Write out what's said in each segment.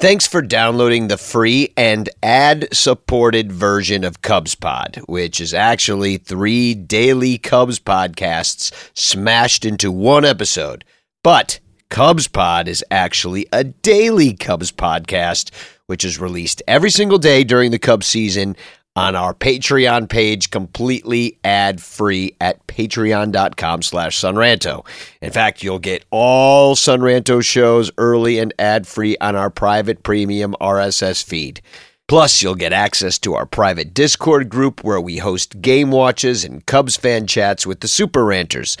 Thanks for downloading the free and ad supported version of Cubs Pod, which is actually three daily Cubs podcasts smashed into one episode. But Cubs Pod is actually a daily Cubs podcast, which is released every single day during the Cubs season on our Patreon page, completely ad-free at patreon.com slash sonranto. In fact, you'll get all Sonranto shows early and ad-free on our private premium RSS feed. Plus, you'll get access to our private Discord group where we host game watches and Cubs fan chats with the Super Ranters.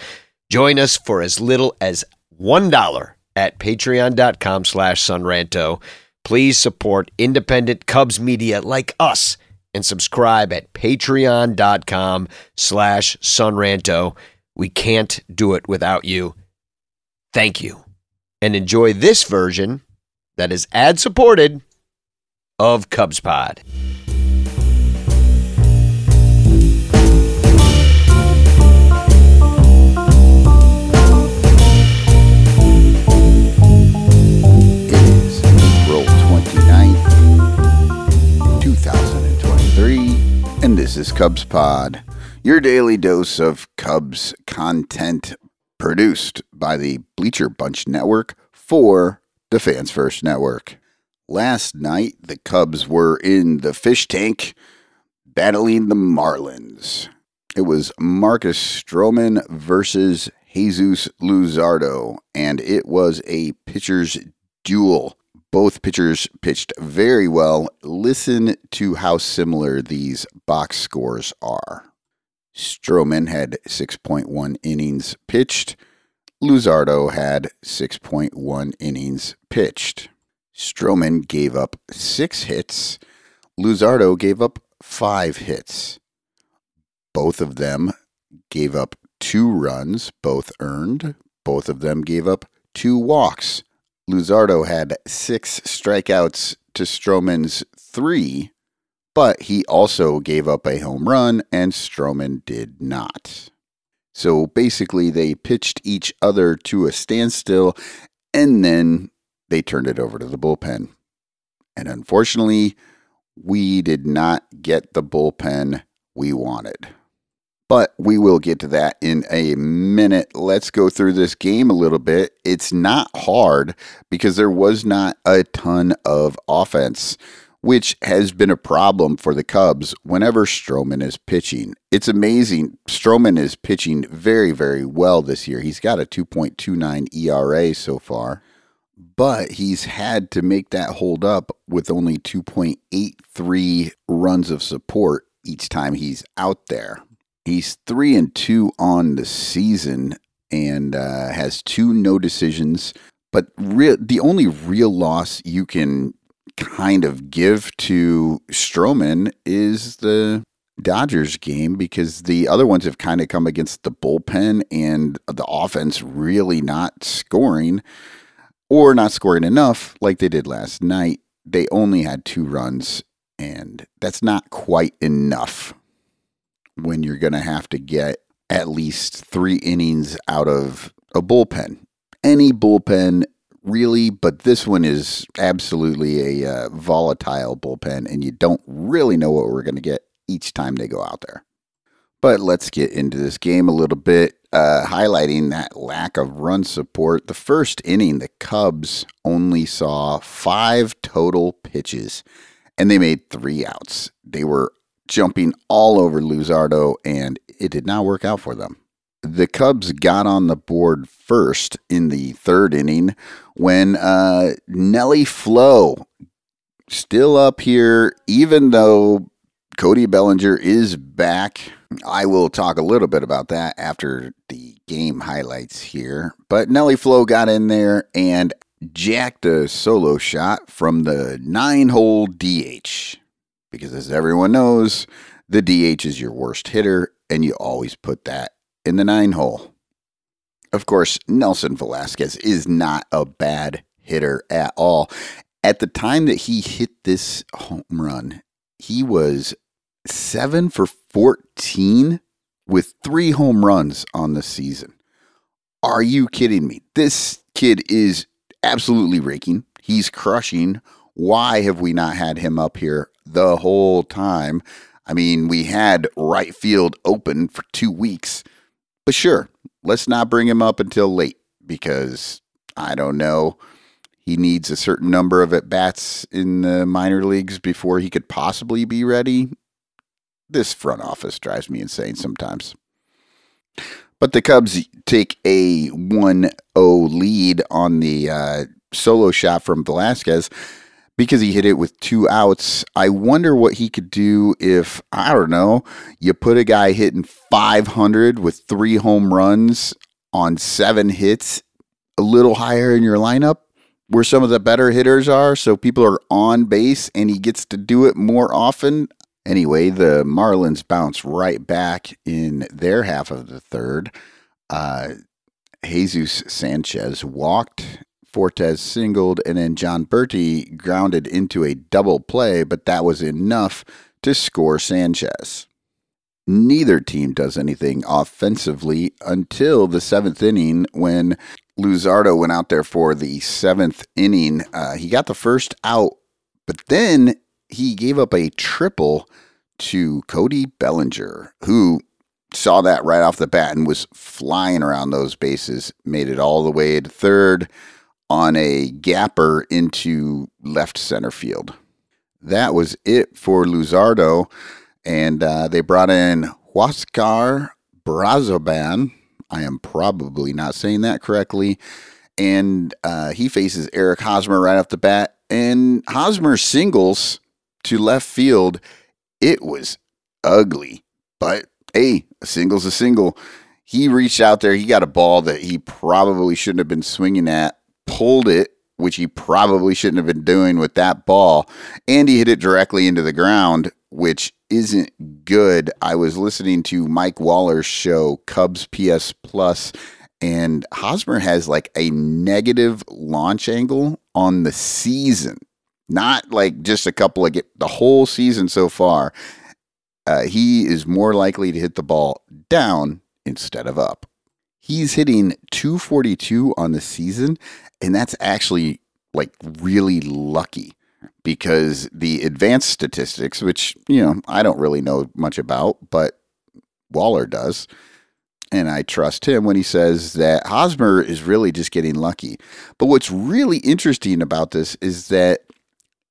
Join us for as little as $1 at patreon.com slash sonranto. Please support independent Cubs media like us and subscribe at patreon.com slash sonranto. We can't do it without you. Thank you. And enjoy this version that is ad supported of Cubs Pod. And this is Cubs Pod, your daily dose of Cubs content produced by the Bleacher Bunch Network for the Fans First Network. Last night, the Cubs were in the fish tank battling the Marlins. It was Marcus Stroman versus Jesus Luzardo, and it was a pitcher's duel. Both pitchers pitched very well. Listen to how similar these box scores are. Stroman had 6.1 innings pitched. Luzardo had 6.1 innings pitched. Stroman gave up six hits. Luzardo gave up five hits. Both of them gave up two runs, both earned. Both of them gave up two walks. Luzardo had six strikeouts to Stroman's three, but he also gave up a home run, and Stroman did not. So basically, they pitched each other to a standstill, and then they turned it over to the bullpen. And unfortunately, we did not get the bullpen we wanted. But we will get to that in a minute. Let's go through this game a little bit. It's not hard because there was not a ton of offense, which has been a problem for the Cubs whenever Stroman is pitching. It's amazing. Stroman is pitching very, very well this year. He's got a 2.29 ERA so far, but he's had to make that hold up with only 2.83 runs of support each time he's out there. He's three and two on the season and uh, has two no decisions. But re- the only real loss you can kind of give to Stroman is the Dodgers game because the other ones have kind of come against the bullpen and the offense really not scoring or not scoring enough like they did last night. They only had two runs, and that's not quite enough when you're going to have to get at least three innings out of a bullpen. Any bullpen, really, but this one is absolutely a uh, volatile bullpen, and you don't really know what we're going to get each time they go out there. But let's get into this game a little bit, uh, highlighting that lack of run support. The first inning, the Cubs only saw five total pitches, and they made three outs. They were jumping all over Luzardo, and it did not work out for them. The Cubs got on the board first in the third inning when uh, Nelly Flo, still up here, even though Cody Bellinger is back. I will talk a little bit about that after the game highlights here. But Nelly Flo got in there, and jacked a solo shot from the nine hole DH. Because as everyone knows, the DH is your worst hitter, and you always put that in the nine hole. Of course, Nelson Velazquez is not a bad hitter at all. At the time that he hit this home run, he was seven for 14 with three home runs on the season. Are you kidding me? This kid is absolutely raking. He's crushing. Why have we not had him up here the whole time? I mean, we had right field open for two weeks, but sure, let's not bring him up until late because I don't know. He needs a certain number of at bats in the minor leagues before he could possibly be ready. This front office drives me insane sometimes. But the Cubs take a 1 0 lead on the uh, solo shot from Velazquez because he hit it with two outs. I wonder what he could do if, I don't know, you put a guy hitting 500 with three home runs on seven hits a little higher in your lineup where some of the better hitters are so people are on base and he gets to do it more often. Anyway, the Marlins bounce right back in their half of the third. Uh, Jesus Sanchez walked Fortes singled, and then Jon Berti grounded into a double play, but that was enough to score Sanchez. Neither team does anything offensively until the seventh inning when Luzardo went out there for the seventh inning. Uh, he got the first out, but then he gave up a triple to Cody Bellinger, who saw that right off the bat and was flying around those bases, made it all the way to third on a gapper into left center field. That was it for Luzardo, and uh, they brought in Huascar Brazoban. I am probably not saying that correctly. And uh, he faces Eric Hosmer right off the bat. And Hosmer singles to left field. It was ugly, but hey, a single's a single. He reached out there. He got a ball that he probably shouldn't have been swinging at pulled it, which he probably shouldn't have been doing with that ball, and he hit it directly into the ground, which isn't good. I was listening to Mike Waller's show, Cubs PS Plus, and Hosmer has like a negative launch angle on the season, not like just a couple of get the whole season so far. Uh, he is more likely to hit the ball down instead of up. He's hitting 242 on the season, and that's actually like really lucky because the advanced statistics, which, you know, I don't really know much about, but Waller does. And I trust him when he says that Hosmer is really just getting lucky. But what's really interesting about this is that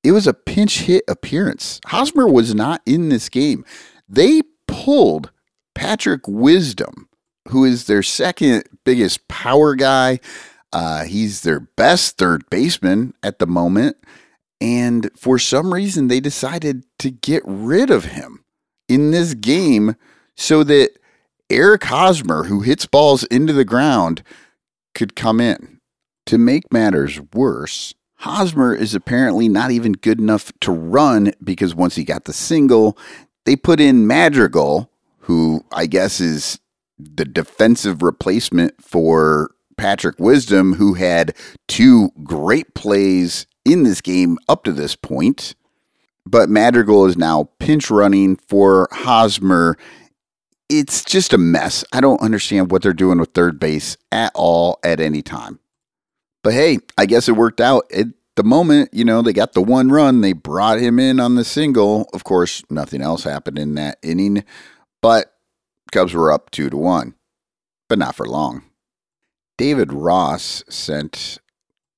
it was a pinch hit appearance. Hosmer was not in this game. They pulled Patrick Wisdom who is their second biggest power guy. Uh, he's their best third baseman at the moment. And for some reason, they decided to get rid of him in this game so that Eric Hosmer, who hits balls into the ground, could come in. To make matters worse, Hosmer is apparently not even good enough to run because once he got the single, they put in Madrigal, who I guess is the defensive replacement for Patrick Wisdom, who had two great plays in this game up to this point. But Madrigal is now pinch running for Hosmer. It's just a mess. I don't understand what they're doing with third base at all at any time. But hey, I guess it worked out. At the moment, you know, they got the one run, they brought him in on the single. Of course, nothing else happened in that inning. But Cubs were up two to one, but not for long. David Ross sent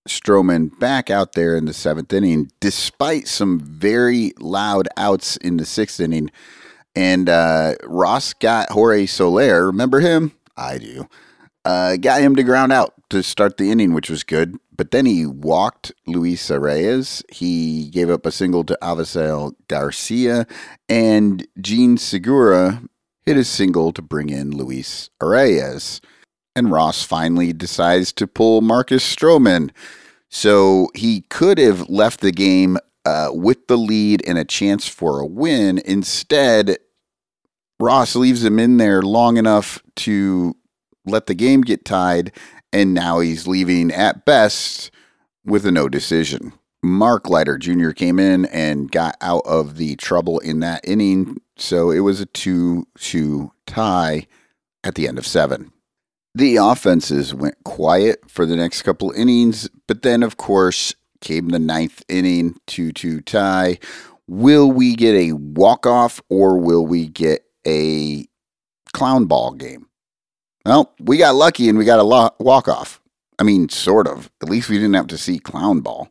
Stroman back out there in the seventh inning, despite some very loud outs in the sixth inning. And uh, Ross got Jorge Soler. Remember him? I do. Uh, got him to ground out to start the inning, which was good. But then he walked Luis Arraez. He gave up a single to Avisail Garcia. And Jean Segura hit a single to bring in Luis Arraez. And Ross finally decides to pull Marcus Stroman. So he could have left the game uh, with the lead and a chance for a win. Instead, Ross leaves him in there long enough to let the game get tied, and now he's leaving at best with a no decision. Mark Leiter Jr. came in and got out of the trouble in that inning, so it was a 2 2 tie at the end of seven. The offenses went quiet for the next couple innings, but then, of course, came the ninth inning, 2 2 tie. Will we get a walk off or will we get a clown ball game? Well, we got lucky and we got a walk off. I mean, sort of. At least we didn't have to see clown ball.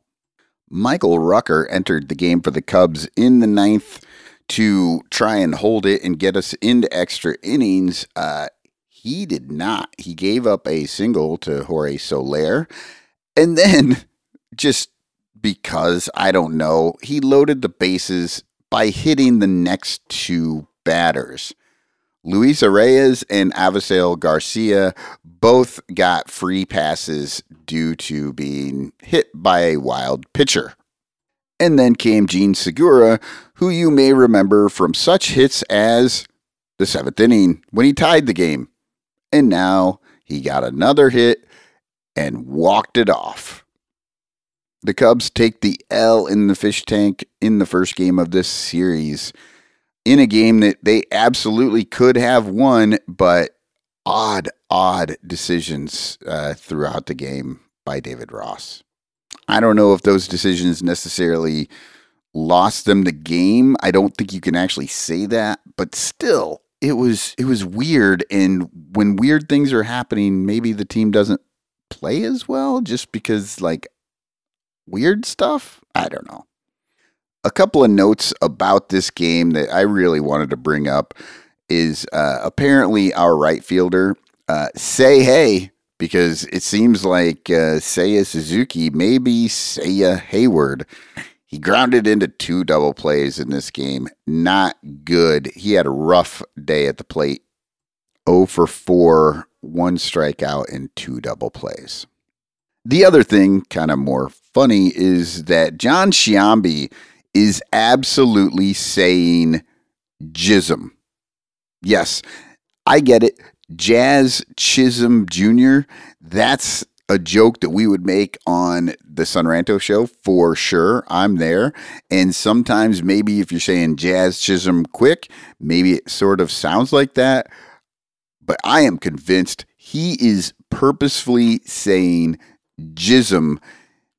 Michael Rucker entered the game for the Cubs in the ninth to try and hold it and get us into extra innings. Uh, he did not. He gave up a single to Jorge Soler. And then, just because I don't know, he loaded the bases by hitting the next two batters. Luis Arraez and Avisail Garcia both got free passes due to being hit by a wild pitcher. And then came Jean Segura, who you may remember from such hits as the seventh inning when he tied the game. And now he got another hit and walked it off. The Cubs take the L in the fish tank in the first game of this series in a game that they absolutely could have won, but odd, odd decisions uh, throughout the game by David Ross. I don't know if those decisions necessarily lost them the game. I don't think you can actually say that, but still, it was it was weird. And when weird things are happening, maybe the team doesn't play as well just because like weird stuff. I don't know a couple of notes about this game that I really wanted to bring up is uh, apparently our right fielder, uh, Say Hey, because it seems like uh, Seiya Suzuki, maybe Seiya Hayward. He grounded into two double plays in this game. Not good. He had a rough day at the plate. 0 for 4, one strikeout, and two double plays. The other thing, kind of more funny, is that Jon Sciambi is absolutely saying jism. Yes, I get it. Jazz Chisholm Jr., that's a joke that we would make on the Sonranto show for sure. I'm there. And sometimes maybe if you're saying Jazz Chisholm quick, maybe it sort of sounds like that. But I am convinced he is purposefully saying jism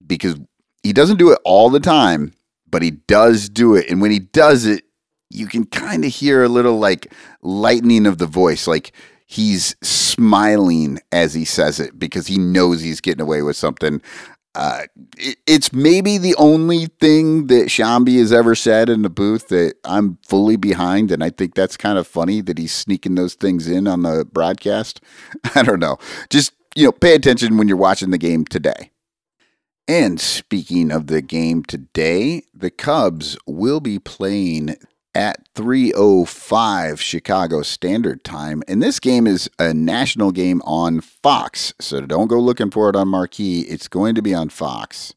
because he doesn't do it all the time but he does do it. And when he does it, you can kind of hear a little like lightening of the voice, like he's smiling as he says it because he knows he's getting away with something. Uh, it, it's maybe the only thing that Sciambi has ever said in the booth that I'm fully behind, and I think that's kind of funny that he's sneaking those things in on the broadcast. I don't know. Just you know, pay attention when you're watching the game today. And speaking of the game today, the Cubs will be playing at 305 Chicago Standard Time. And this game is a national game on Fox. So don't go looking for it on Marquee. It's going to be on Fox.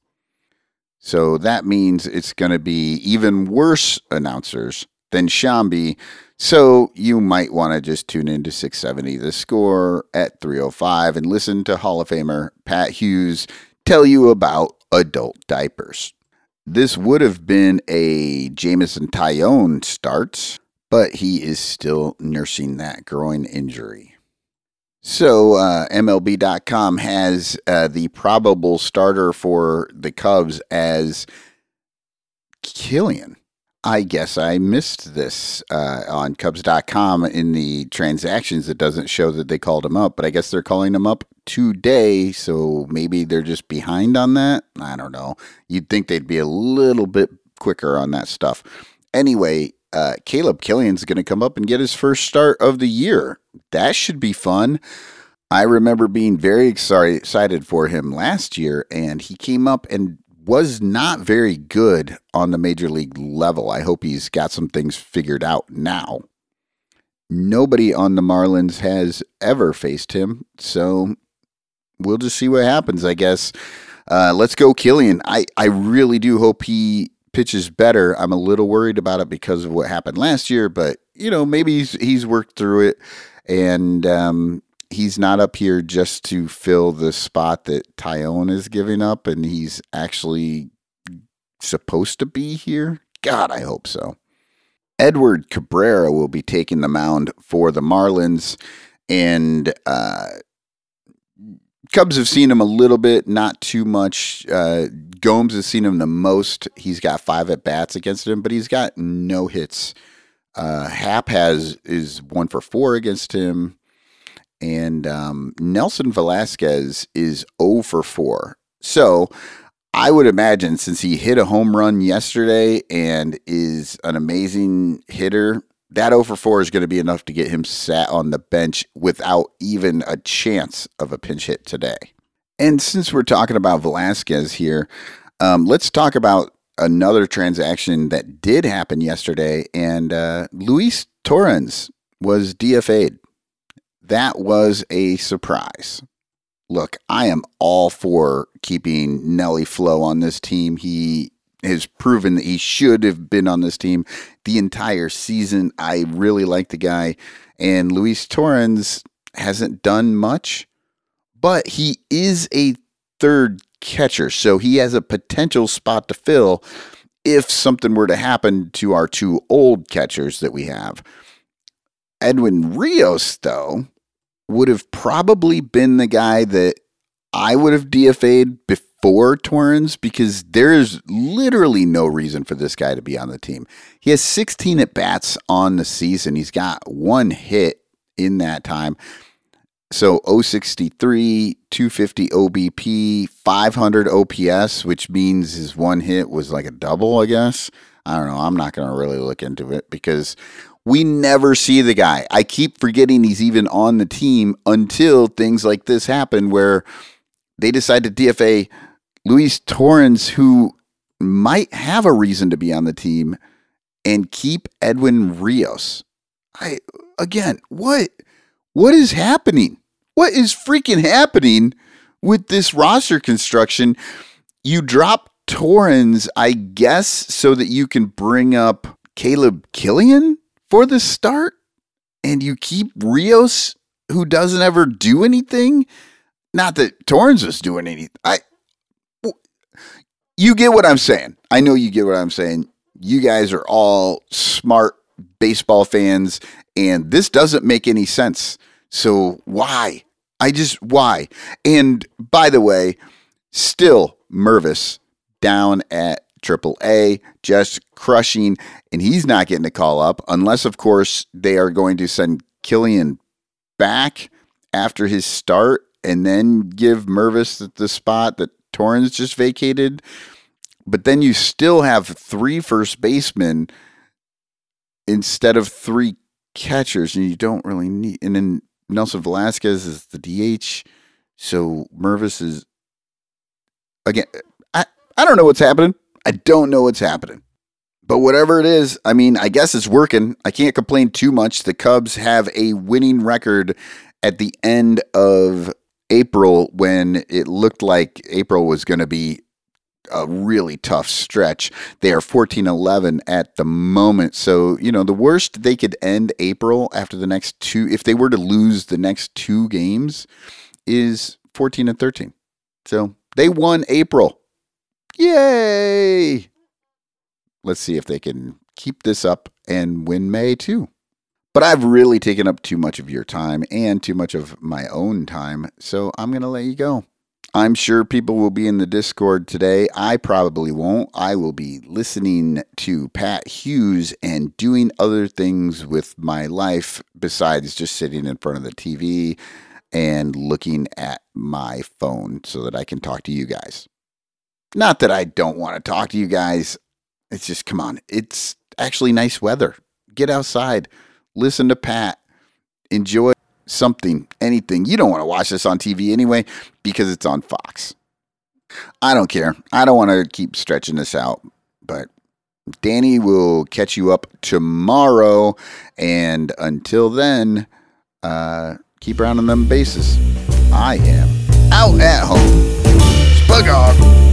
So that means it's going to be even worse announcers than Sciambi. So you might want to just tune into 670 the score at 305 and listen to Hall of Famer Pat Hughes tell you about adult diapers. This would have been a Jameson Taillon start, but he is still nursing that groin injury. So, uh, MLB.com has uh, the probable starter for the Cubs as Kilian. I guess I missed this uh, on Cubs.com in the transactions. It doesn't show that they called him up, but I guess they're calling him up today. So maybe they're just behind on that. I don't know. You'd think they'd be a little bit quicker on that stuff. Anyway, uh, Caleb Kilian's going to come up and get his first start of the year. That should be fun. I remember being very excited for him last year, and he came up and was not very good on the major league level. I hope he's got some things figured out now. Nobody on the Marlins has ever faced him, so we'll just see what happens, I guess. Uh, let's go, Kilian. I, I really do hope he pitches better. I'm a little worried about it because of what happened last year, but you know maybe he's he's worked through it, and um, he's not up here just to fill the spot that Taillon is giving up, and he's actually supposed to be here. God, I hope so. Edward Cabrera will be taking the mound for the Marlins, and uh, Cubs have seen him a little bit, not too much. Uh, Gomes has seen him the most. He's got five at bats against him, but he's got no hits. Uh, Happ has is one for four against him, and um, Nelson Velazquez is 0 for four. So I would imagine since he hit a home run yesterday and is an amazing hitter, that 0 for 4 is going to be enough to get him sat on the bench without even a chance of a pinch hit today. And since we're talking about Velazquez here, um, let's talk about another transaction that did happen yesterday. And uh, Luis Torrens was DFA'd. That was a surprise look, I am all for keeping Nelly Flo on this team. He has proven that he should have been on this team the entire season. I really like the guy. And Luis Torrens hasn't done much, but he is a third catcher. So he has a potential spot to fill if something were to happen to our two old catchers that we have. Edwin Rios, though, would have probably been the guy that I would have DFA'd before Torrens because there is literally no reason for this guy to be on the team. He has 16 at bats on the season. He's got one hit in that time. So 063, 250 OBP, 500 OPS, which means his one hit was like a double, I guess. I don't know. I'm not going to really look into it because we never see the guy. I keep forgetting he's even on the team until things like this happen where they decide to DFA Luis Torrens, who might have a reason to be on the team, and keep Edwin Rios. I again, what what is happening? What is freaking happening with this roster construction? You drop Torrens, I guess, so that you can bring up Caleb Kilian for the start and you keep Rios, who doesn't ever do anything. Not that Torrens was doing anything. I, you get what I'm saying. I know you get what I'm saying. You guys are all smart baseball fans, and this doesn't make any sense. So why? I just why? And by the way, still Mervis down at Triple A, just crushing, and he's not getting a call up unless, of course, they are going to send Kilian back after his start and then give Mervis the spot that Torrens just vacated. But then you still have three first basemen instead of three catchers, and you don't really need. And then Nelson Velazquez is the DH, so Mervis is again. I I don't know what's happening. I don't know what's happening. But whatever it is, I mean, I guess it's working. I can't complain too much. The Cubs have a winning record at the end of April when it looked like April was going to be a really tough stretch. They are 14 11 at the moment. So, you know, the worst they could end April after the next two, if they were to lose the next two games, is 14 and 13. So they won April. Yay! Let's see if they can keep this up and win May too. But I've really taken up too much of your time and too much of my own time, so I'm going to let you go. I'm sure people will be in the Discord today. I probably won't. I will be listening to Pat Hughes and doing other things with my life besides just sitting in front of the TV and looking at my phone so that I can talk to you guys. Not that I don't want to talk to you guys. It's just, come on. It's actually nice weather. Get outside, listen to Pat, enjoy something, anything. You don't want to watch this on TV anyway because it's on Fox. I don't care. I don't want to keep stretching this out, but Danny will catch you up tomorrow. And until then, uh, keep rounding them bases. I am out at home. Fuck off.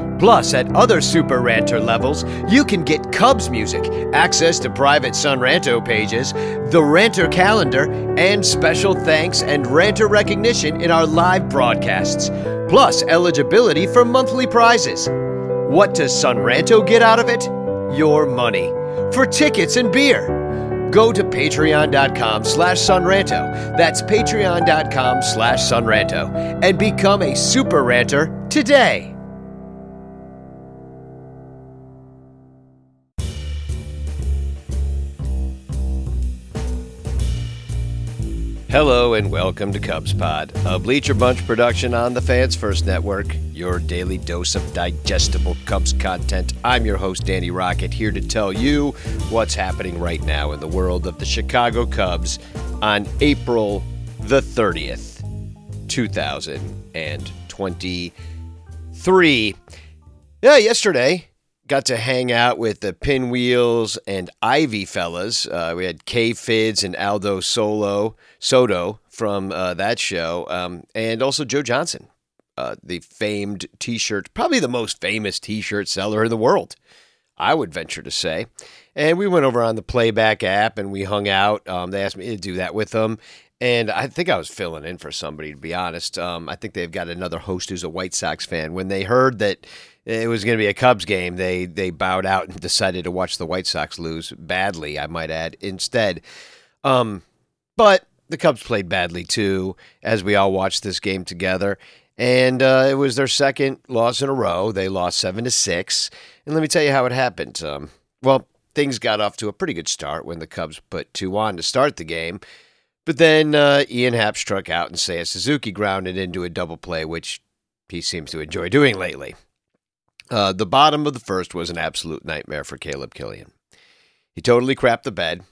Plus, at other Super Ranter levels, you can get Cubs music, access to private Sun Ranto pages, the Ranter calendar, and special thanks and Ranter recognition in our live broadcasts, plus eligibility for monthly prizes. What does Sun Ranto get out of it? Your money. For tickets and beer. Go to patreon.com slash sonranto. That's patreon.com slash sonranto. And become a super ranter today. Hello and welcome to Cubs Pod, a Bleacher Bunch production on the Fans First Network, your daily dose of digestible Cubs content. I'm your host, Danny Rocket, here to tell you what's happening right now in the world of the Chicago Cubs on April the 30th, 2023. Yeah, yesterday got to hang out with the Pinwheels and Ivy fellas. Uh, we had K Fids and Aldo Solo Soto from uh, that show, um, and also Joe Johnson, uh, the famed T-shirt, probably the most famous T-shirt seller in the world. I would venture to say. And we went over on the playback app and we hung out. Um, they asked me to do that with them. And I think I was filling in for somebody, to be honest. Um, I think they've got another host who's a White Sox fan. When they heard that it was going to be a Cubs game, they they bowed out and decided to watch the White Sox lose badly. I might add instead. Um, but the Cubs played badly too, as we all watched this game together. And uh, it was their second loss in a row. They lost seven to six. And let me tell you how it happened. Um, well, things got off to a pretty good start when the Cubs put two on to start the game. But then uh, Ian Happ struck out and Seiya Suzuki grounded into a double play, which he seems to enjoy doing lately. Uh, the bottom of the first was an absolute nightmare for Caleb Kilian. He totally crapped the bed.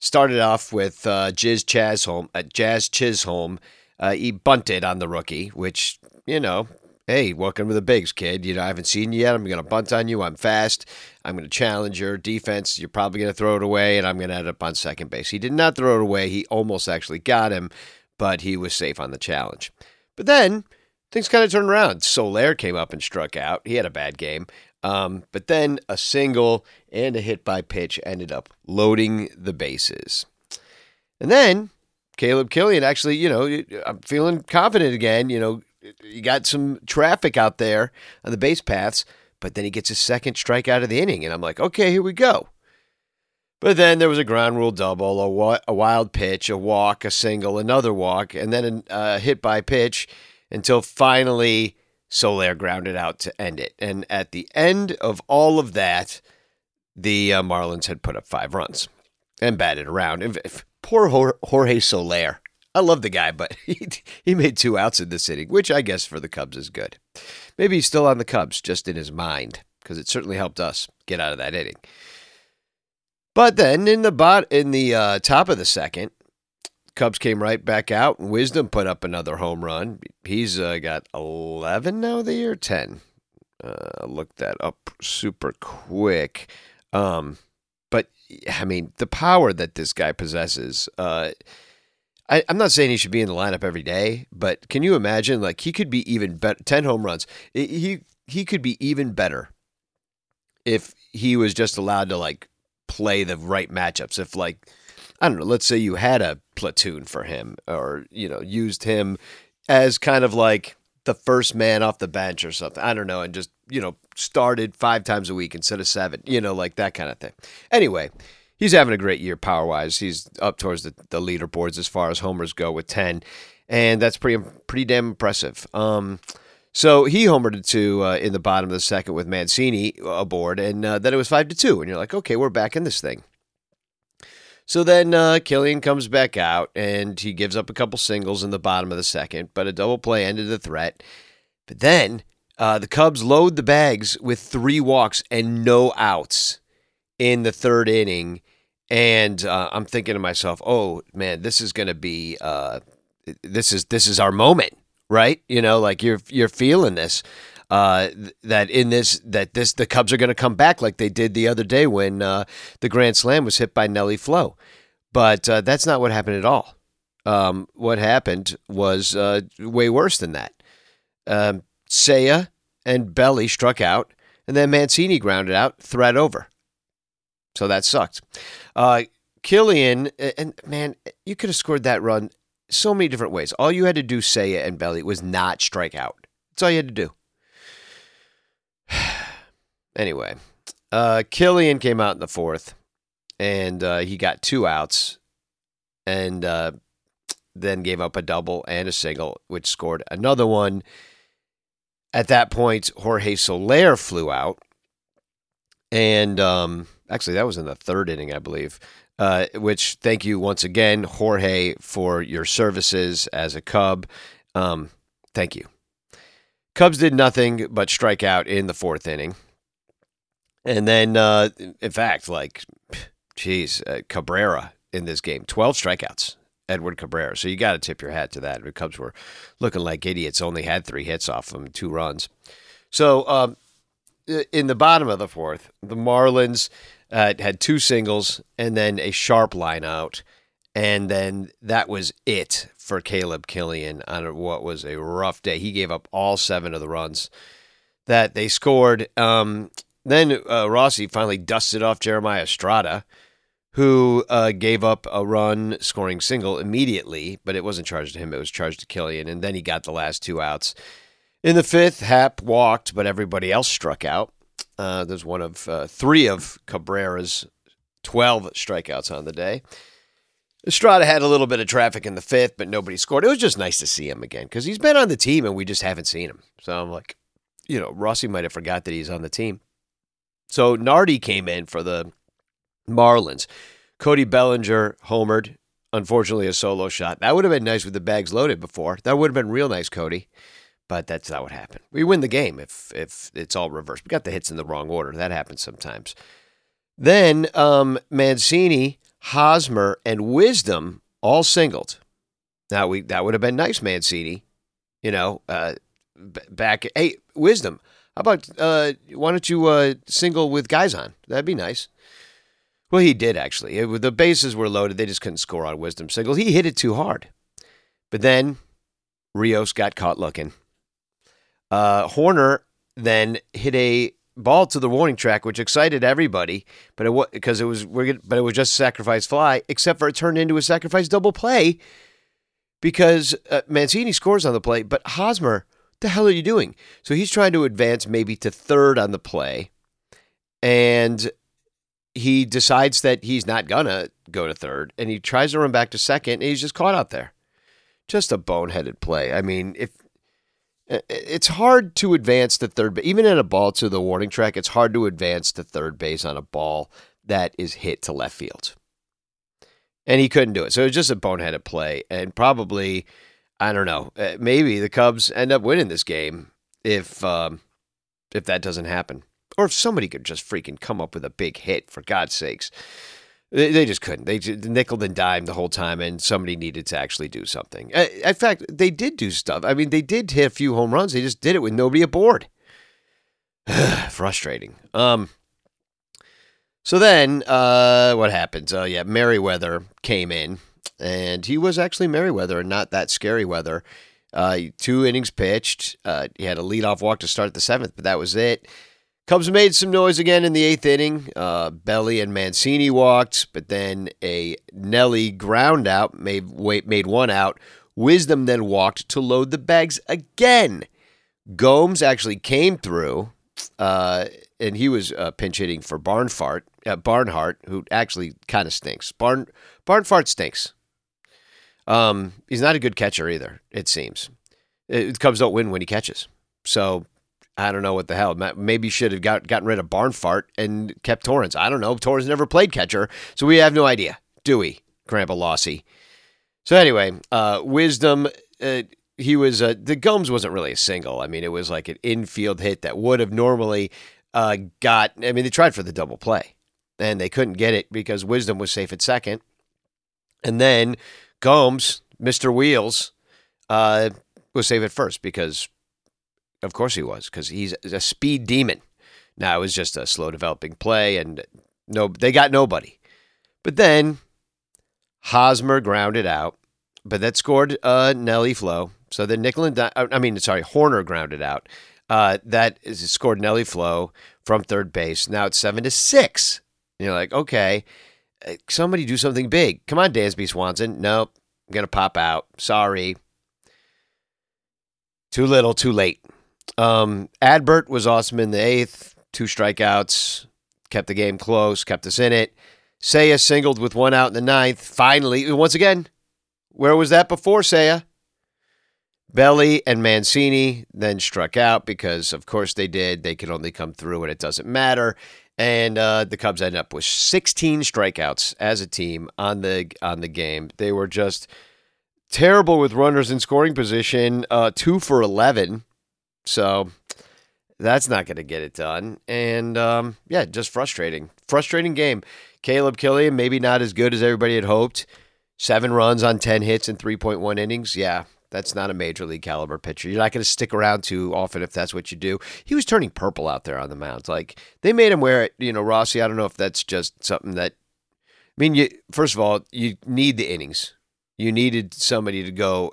Started off with uh, Jizz Chasholm, uh, Jazz Chisholm. Uh, he bunted on the rookie, which, you know, hey, welcome to the bigs, kid. You know, I haven't seen you yet. I'm going to bunt on you. I'm fast. I'm going to challenge your defense. You're probably going to throw it away, and I'm going to end up on second base. He did not throw it away. He almost actually got him, but he was safe on the challenge. But then things kind of turned around. Soler came up and struck out. He had a bad game. Um, but then a single and a hit by pitch ended up loading the bases. And then Caleb Kilian actually, you know, I'm feeling confident again. You know, you got some traffic out there on the base paths, but then he gets his second strikeout of the inning, and I'm like, okay, here we go. But then there was a ground rule double, a, wa- a wild pitch, a walk, a single, another walk, and then a uh, hit by pitch until finally Soler grounded out to end it. And at the end of all of that, the uh, Marlins had put up five runs and batted around. And poor Jorge Soler. I love the guy, but he, he made two outs in this inning, which I guess for the Cubs is good. Maybe he's still on the Cubs, just in his mind, because it certainly helped us get out of that inning. But then in the bot in the uh, top of the second, Cubs came right back out, Wisdom put up another home run. He's uh, got 11 now of the year, 10. Uh, look that up super quick. Um, but I mean, the power that this guy possesses. Uh, I, am not saying he should be in the lineup every day, but can you imagine? Like he could be even better. Ten home runs. He he could be even better if he was just allowed to like play the right matchups. If like I don't know, let's say you had a platoon for him, or you know, used him as kind of like the first man off the bench or something. I don't know, and just you know started five times a week instead of seven. You know, like that kind of thing. Anyway, he's having a great year power wise. He's up towards the, the leaderboards as far as homers go with ten, and that's pretty pretty damn impressive. Um, so he homered to uh, in the bottom of the second with Mancini aboard, and uh, then it was five to two, and you're like, okay, we're back in this thing. So then uh, Kilian comes back out and he gives up a couple singles in the bottom of the second, but a double play ended the threat. But then uh, the Cubs load the bags with three walks and no outs in the third inning. And uh, I'm thinking to myself, oh man, this is going to be uh, this is this is our moment, right? You know, like you're you're feeling this. Uh, that in this that this the Cubs are going to come back like they did the other day when uh, the grand slam was hit by Nelly Flo, but uh, that's not what happened at all. Um, what happened was uh, way worse than that. Um, Seiya and Belly struck out, and then Mancini grounded out, threat over. So that sucked. Uh, Kilian, and man, you could have scored that run so many different ways. All you had to do, Seiya and Belly, was not strike out. That's all you had to do. Anyway, uh, Kilian came out in the fourth, and uh, he got two outs, and uh, then gave up a double and a single, which scored another one. At that point, Jorge Soler flew out, and um, actually, that was in the third inning, I believe. Uh, which thank you once again, Jorge, for your services as a Cub. Um, thank you. Cubs did nothing but strike out in the fourth inning. And then, uh, in fact, like, geez, uh, Cabrera in this game, 12 strikeouts, Edward Cabrera. So you got to tip your hat to that. The Cubs were looking like idiots, only had three hits off them, two runs. So um, in the bottom of the fourth, the Marlins uh, had two singles and then a sharp line out. And then that was it for Caleb Kilian on what was a rough day. He gave up all seven of the runs that they scored. Um, then uh, Rossi finally dusted off Jeremiah Estrada, who uh, gave up a run scoring single immediately, but it wasn't charged to him. It was charged to Kilian. And then he got the last two outs. In the fifth, Happ walked, but everybody else struck out. Uh, there's one of uh, three of Cabrera's 12 strikeouts on the day. Estrada had a little bit of traffic in the fifth, but nobody scored. It was just nice to see him again because he's been on the team and we just haven't seen him. So I'm like, you know, Rossi might have forgot that he's on the team. So Nardi came in for the Marlins. Cody Bellinger homered. Unfortunately, a solo shot. That would have been nice with the bags loaded before. That would have been real nice, Cody. But that's not what happened. We win the game if if it's all reversed. We got the hits in the wrong order. That happens sometimes. Then um, Mancini Hosmer, and Wisdom all singled. Now we that would have been nice, Mancini. You know, uh, b- back. Hey, Wisdom. How about uh, why don't you uh, single with guys on? That'd be nice. Well, he did actually. It, the bases were loaded. They just couldn't score on Wisdom single. He hit it too hard. But then Rios got caught looking. Uh, Hoerner then hit a ball to the warning track, which excited everybody. But it was because it was we're but it was just sacrifice fly, except for it turned into a sacrifice double play because uh, Mancini scores on the play, but Hosmer, the hell are you doing? So he's trying to advance maybe to third on the play, and he decides that he's not gonna go to third, and he tries to run back to second, and he's just caught out there. Just a boneheaded play. I mean, if it's hard to advance to third, but even in a ball to the warning track, it's hard to advance to third base on a ball that is hit to left field. And he couldn't do it. So it was just a boneheaded play. And probably, I don't know, uh, maybe the Cubs end up winning this game if um, if that doesn't happen. Or if somebody could just freaking come up with a big hit, for God's sakes. They, just couldn't. They nickel and dime the whole time, and somebody needed to actually do something. Uh, in fact, they did do stuff. I mean, they did hit a few home runs. They just did it with nobody aboard. Frustrating. Um, so then, uh, what happens? Oh, uh, yeah, Merryweather came in, and he was actually Merryweather and not that scary weather. Uh, two innings pitched. Uh, he had a leadoff walk to start the seventh, but that was it. Cubs made some noise again in the eighth inning. Uh, Belly and Mancini walked, but then a Nelly ground out made wait, made one out. Wisdom then walked to load the bags again. Gomes actually came through. Uh, and he was uh, pinch hitting for Barnfart, uh, Barnhart, who actually kind of stinks. Barn Barnfart stinks. Um, he's not a good catcher either. It seems. It, Cubs don't win when he catches. So I don't know what the hell. Maybe should have got gotten rid of Barnfart and kept Torrens. I don't know. Torrens never played catcher, so we have no idea, do we, Grandpa Lossy? So anyway, uh, wisdom. Uh, he was uh, the gums wasn't really a single. I mean, it was like an infield hit that would have normally uh, got, I mean, they tried for the double play and they couldn't get it because Wisdom was safe at second. And then Gomes, Mr. Wheels, uh, was safe at first because, of course, he was because he's a speed demon. Now it was just a slow developing play, and no, they got nobody. But then Hosmer grounded out, but that scored uh, Nelly Flo. So then Nickel and I mean, sorry, Hoerner grounded out. Uh, that is scored Nelly Flo from third base. Now it's seven to six. You're like, okay, uh, somebody do something big. Come on, Dansby Swanson. Nope, I'm gonna pop out. Sorry. Too little, too late. Um, Adbert was awesome in the eighth. Two strikeouts, kept the game close, kept us in it. Seiya singled with one out in the ninth. Finally, once again, where was that before, Seiya? Belly and Mancini then struck out because, of course, they did. They could only come through, and it doesn't matter. And uh, the Cubs end up with 16 strikeouts as a team on the on the game. They were just terrible with runners in scoring position. Uh, two for 11, so that's not going to get it done. And um, yeah, just frustrating, frustrating game. Caleb Kilian maybe not as good as everybody had hoped. Seven runs on 10 hits in 3.1 innings. Yeah, that's not a major league caliber pitcher. You're not going to stick around too often if that's what you do. He was turning purple out there on the mound. Like they made him wear it. You know, Rossi. I don't know if that's just something that. I mean, you first of all, you need the innings. You needed somebody to go.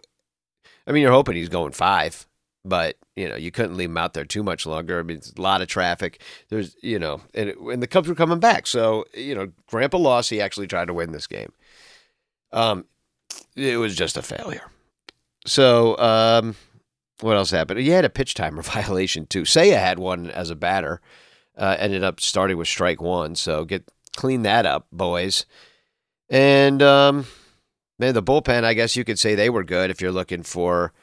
I mean, you're hoping he's going five, but you know, you couldn't leave him out there too much longer. I mean, it's a lot of traffic. There's, you know, and, it, and the Cubs were coming back. So, you know, Grandpa Lossy actually tried to win this game. Um, it was just a failure. So, um, what else happened? He had a pitch timer violation too. Seiya had one as a batter. Uh, ended up starting with strike one. So get clean that up, boys. And um, man, the bullpen. I guess you could say they were good if you're looking for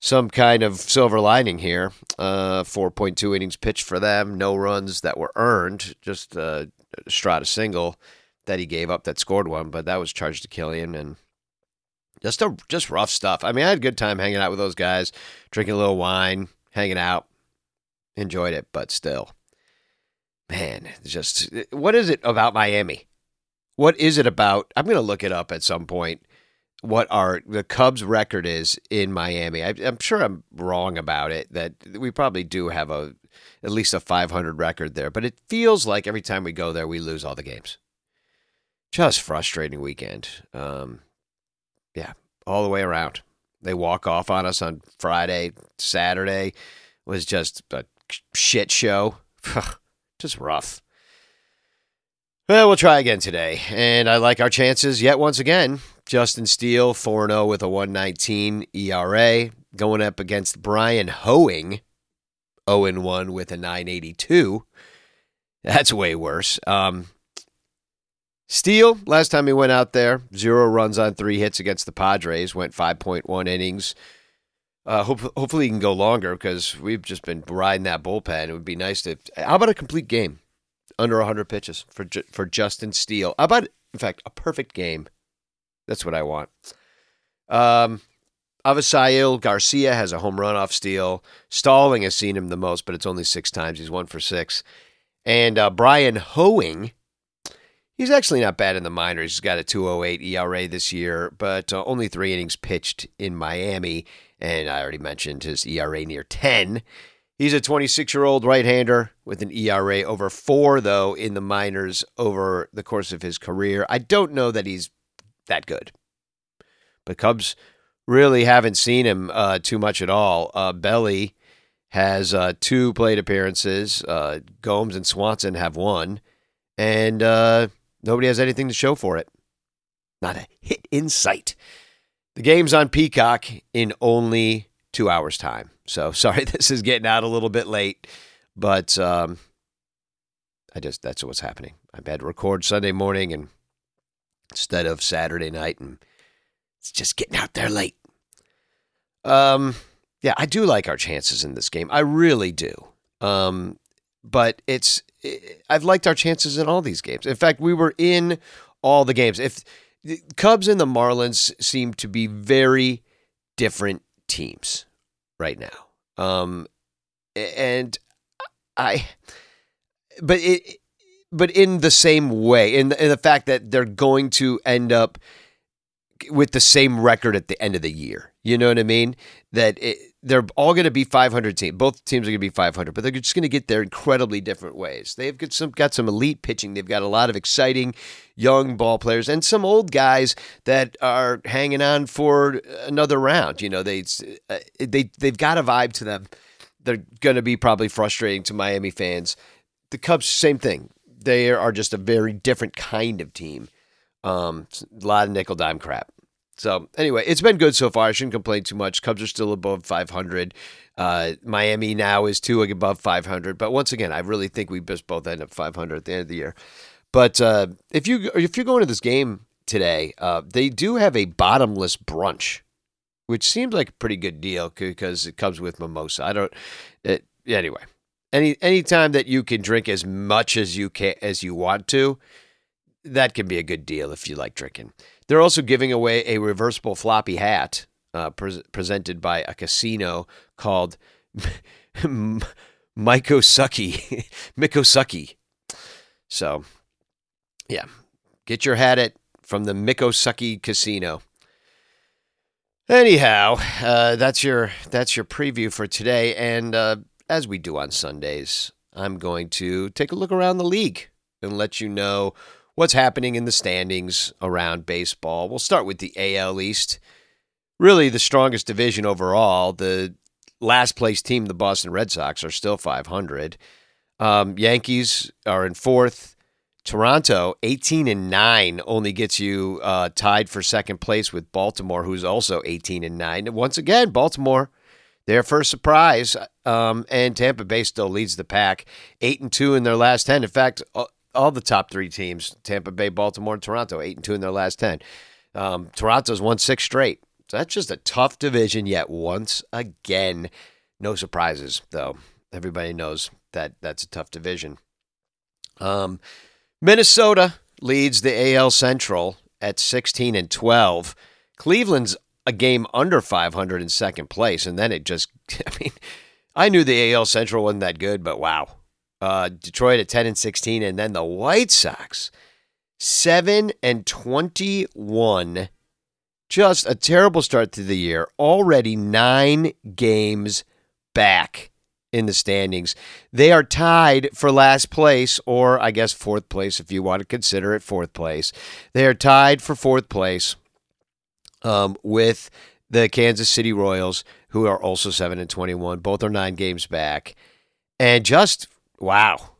some kind of silver lining here. Uh, 4.2 innings pitched for them, no runs that were earned, just uh, Strata single that he gave up that scored one, but that was charged to Kilian and just a, just rough stuff. I mean, I had a good time hanging out with those guys, drinking a little wine, hanging out, enjoyed it, but still, man, just what is it about Miami? What is it about? I'm going to look it up at some point. What are the Cubs record is in Miami? I, I'm sure I'm wrong about it. That we probably do have a at least a 500 record there, but it feels like every time we go there, we lose all the games. Just frustrating weekend. Um, yeah, all the way around. They walk off on us on Friday, Saturday was just a shit show. just rough. Well, we'll try again today. And I like our chances yet once again. Justin Steele, 4 0 with a 119 ERA, going up against Bryan Hoeing, 0 1 with a 982. That's way worse. Um, Steele, last time he went out there, zero runs on three hits against the Padres, went 5.1 innings. Uh, hope, hopefully he can go longer because we've just been riding that bullpen. It would be nice to. How about a complete game? under 100 pitches for for Justin Steele. How about, in fact, a perfect game? That's what I want. Um, Avisail Garcia has a home run off Steele. Stalling has seen him the most, but it's only six times. He's one for six. And uh, Bryan Hoeing, he's actually not bad in the minors. He's got a 208 ERA this year, but uh, only three innings pitched in Miami. And I already mentioned his ERA near 10. He's a 26 year old right hander with an ERA over four, though, in the minors over the course of his career. I don't know that he's that good. But Cubs really haven't seen him uh, too much at all. Uh, Belly has uh, two plate appearances, uh, Gomes and Swanson have one, and uh, nobody has anything to show for it. Not a hit in sight. The game's on Peacock in only two hours' time. So sorry, this is getting out a little bit late, but um, I just that's what's happening. I had to record Sunday morning and instead of Saturday night, and it's just getting out there late. Um, yeah, I do like our chances in this game. I really do. Um, but it's I've liked our chances in all these games. In fact, we were in all the games. If the Cubs and the Marlins seem to be very different teams right now. Um, and I, but it, but in the same way, in the, in the fact that they're going to end up with the same record at the end of the year. You know what I mean? That it, they're all going to be 500 teams. Both teams are going to be 500, but they're just going to get there incredibly different ways. They've got some got some elite pitching. They've got a lot of exciting young ball players and some old guys that are hanging on for another round. You know, they uh, they they've got a vibe to them. They're going to be probably frustrating to Miami fans. The Cubs, same thing. They are just a very different kind of team. Um, a lot of nickel dime crap. So anyway, it's been good so far. I shouldn't complain too much. Cubs are still above 500. Uh, Miami now is two above 500. But once again, I really think we just both end up 500 at the end of the year. But uh, if you if you're going to this game today, uh, they do have a bottomless brunch, which seems like a pretty good deal because it comes with mimosa. I don't. It, anyway, any anytime that you can drink as much as you can as you want to, that can be a good deal if you like drinking. They're also giving away a reversible floppy hat uh, pre- presented by a casino called Mikosaki. Mikosaki. So, yeah, get your hat at from the Mikosaki Casino. Anyhow, uh, that's your that's your preview for today, and uh, as we do on Sundays, I'm going to take a look around the league and let you know what's happening in the standings around baseball. We'll start with the AL East. Really, the strongest division overall. The last place team, the Boston Red Sox, are still 500. Um, Yankees are in fourth. Toronto, 18 and 9, only gets you uh, tied for second place with Baltimore, who's also 18 and 9. Once again, Baltimore, their first surprise. Um, and Tampa Bay still leads the pack, 8 and 2 in their last 10. In fact, uh, all the top three teams Tampa Bay, Baltimore, and Toronto, 8 and 2 in their last 10. Um, Toronto's won six straight. So that's just a tough division yet once again. No surprises, though. Everybody knows that that's a tough division. Um, Minnesota leads the AL Central at 16 and 12. Cleveland's a game under 500 in second place, and then it just, I mean, I knew the AL Central wasn't that good, but wow, uh, Detroit at 10 and 16, and then the White Sox 7 and 21. Just a terrible start to the year. Already nine games back in the standings. They are tied for last place, or I guess fourth place if you want to consider it fourth place. They are tied for fourth place um, with the Kansas City Royals, who are also 7 and 21. Both are nine games back. And just Wow.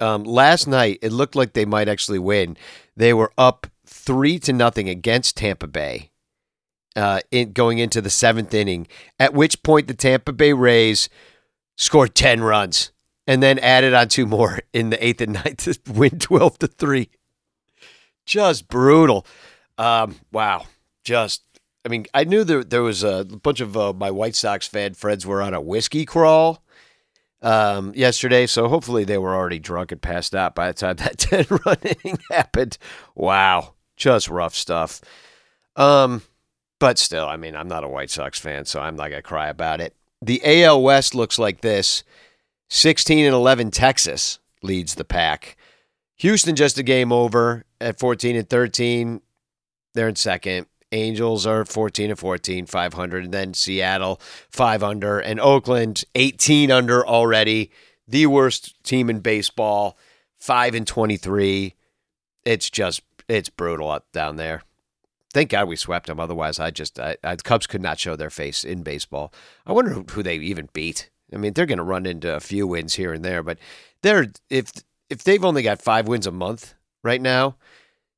Um, last night, it looked like they might actually win. They were up three to nothing against Tampa Bay uh, in going into the seventh inning. At which point, the Tampa Bay Rays scored ten runs and then added on two more in the eighth and ninth to win twelve to three. Just brutal. Um, wow. Just I mean, I knew there there was a bunch of uh, my White Sox fan friends were on a whiskey crawl um, yesterday, so hopefully they were already drunk and passed out by the time that ten run inning happened. Wow, just rough stuff. Um, but still, I mean, I'm not a White Sox fan, so I'm not gonna cry about it. The AL West looks like this: 16 and 11, Texas leads the pack. Houston just a game over at 14 and 13. They're in second. Angels are 14 and 14, 500. And then Seattle, 5 under. And Oakland, 18 under already. The worst team in baseball, 5 and 23. It's just, it's brutal up down there. Thank God we swept them. Otherwise, I just, I, I, the Cubs could not show their face in baseball. I wonder who, who they even beat. I mean, they're going to run into a few wins here and there, but they're, if, if they've only got five wins a month right now,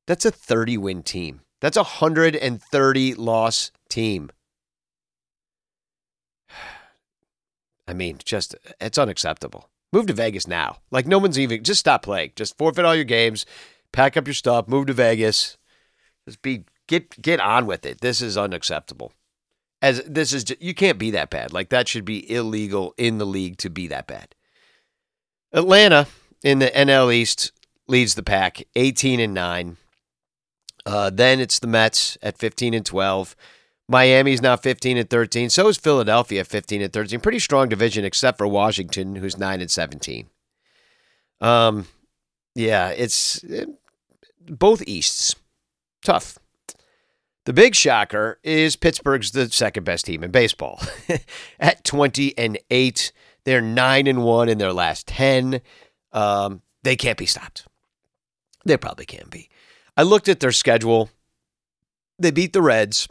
that's a 30 win team. That's a 130 loss team. I mean, just it's unacceptable. Move to Vegas now. Like no one's even just stop playing. Just forfeit all your games, pack up your stuff, move to Vegas. Just be get get on with it. This is unacceptable. As this is you can't be that bad. Like that should be illegal in the league to be that bad. Atlanta in the NL East leads the pack, 18 and 9. Uh, then it's the Mets at 15 and 12. Miami's now 15 and 13. So is Philadelphia 15 and 13. Pretty strong division, except for Washington, who's 9 and 17. Um, yeah, it's it, both Easts. Tough. The big shocker is Pittsburgh's the second best team in baseball at 20 and 8. They're 9 and 1 in their last 10. Um, they can't be stopped. They probably can be. I looked at their schedule. They beat the Reds.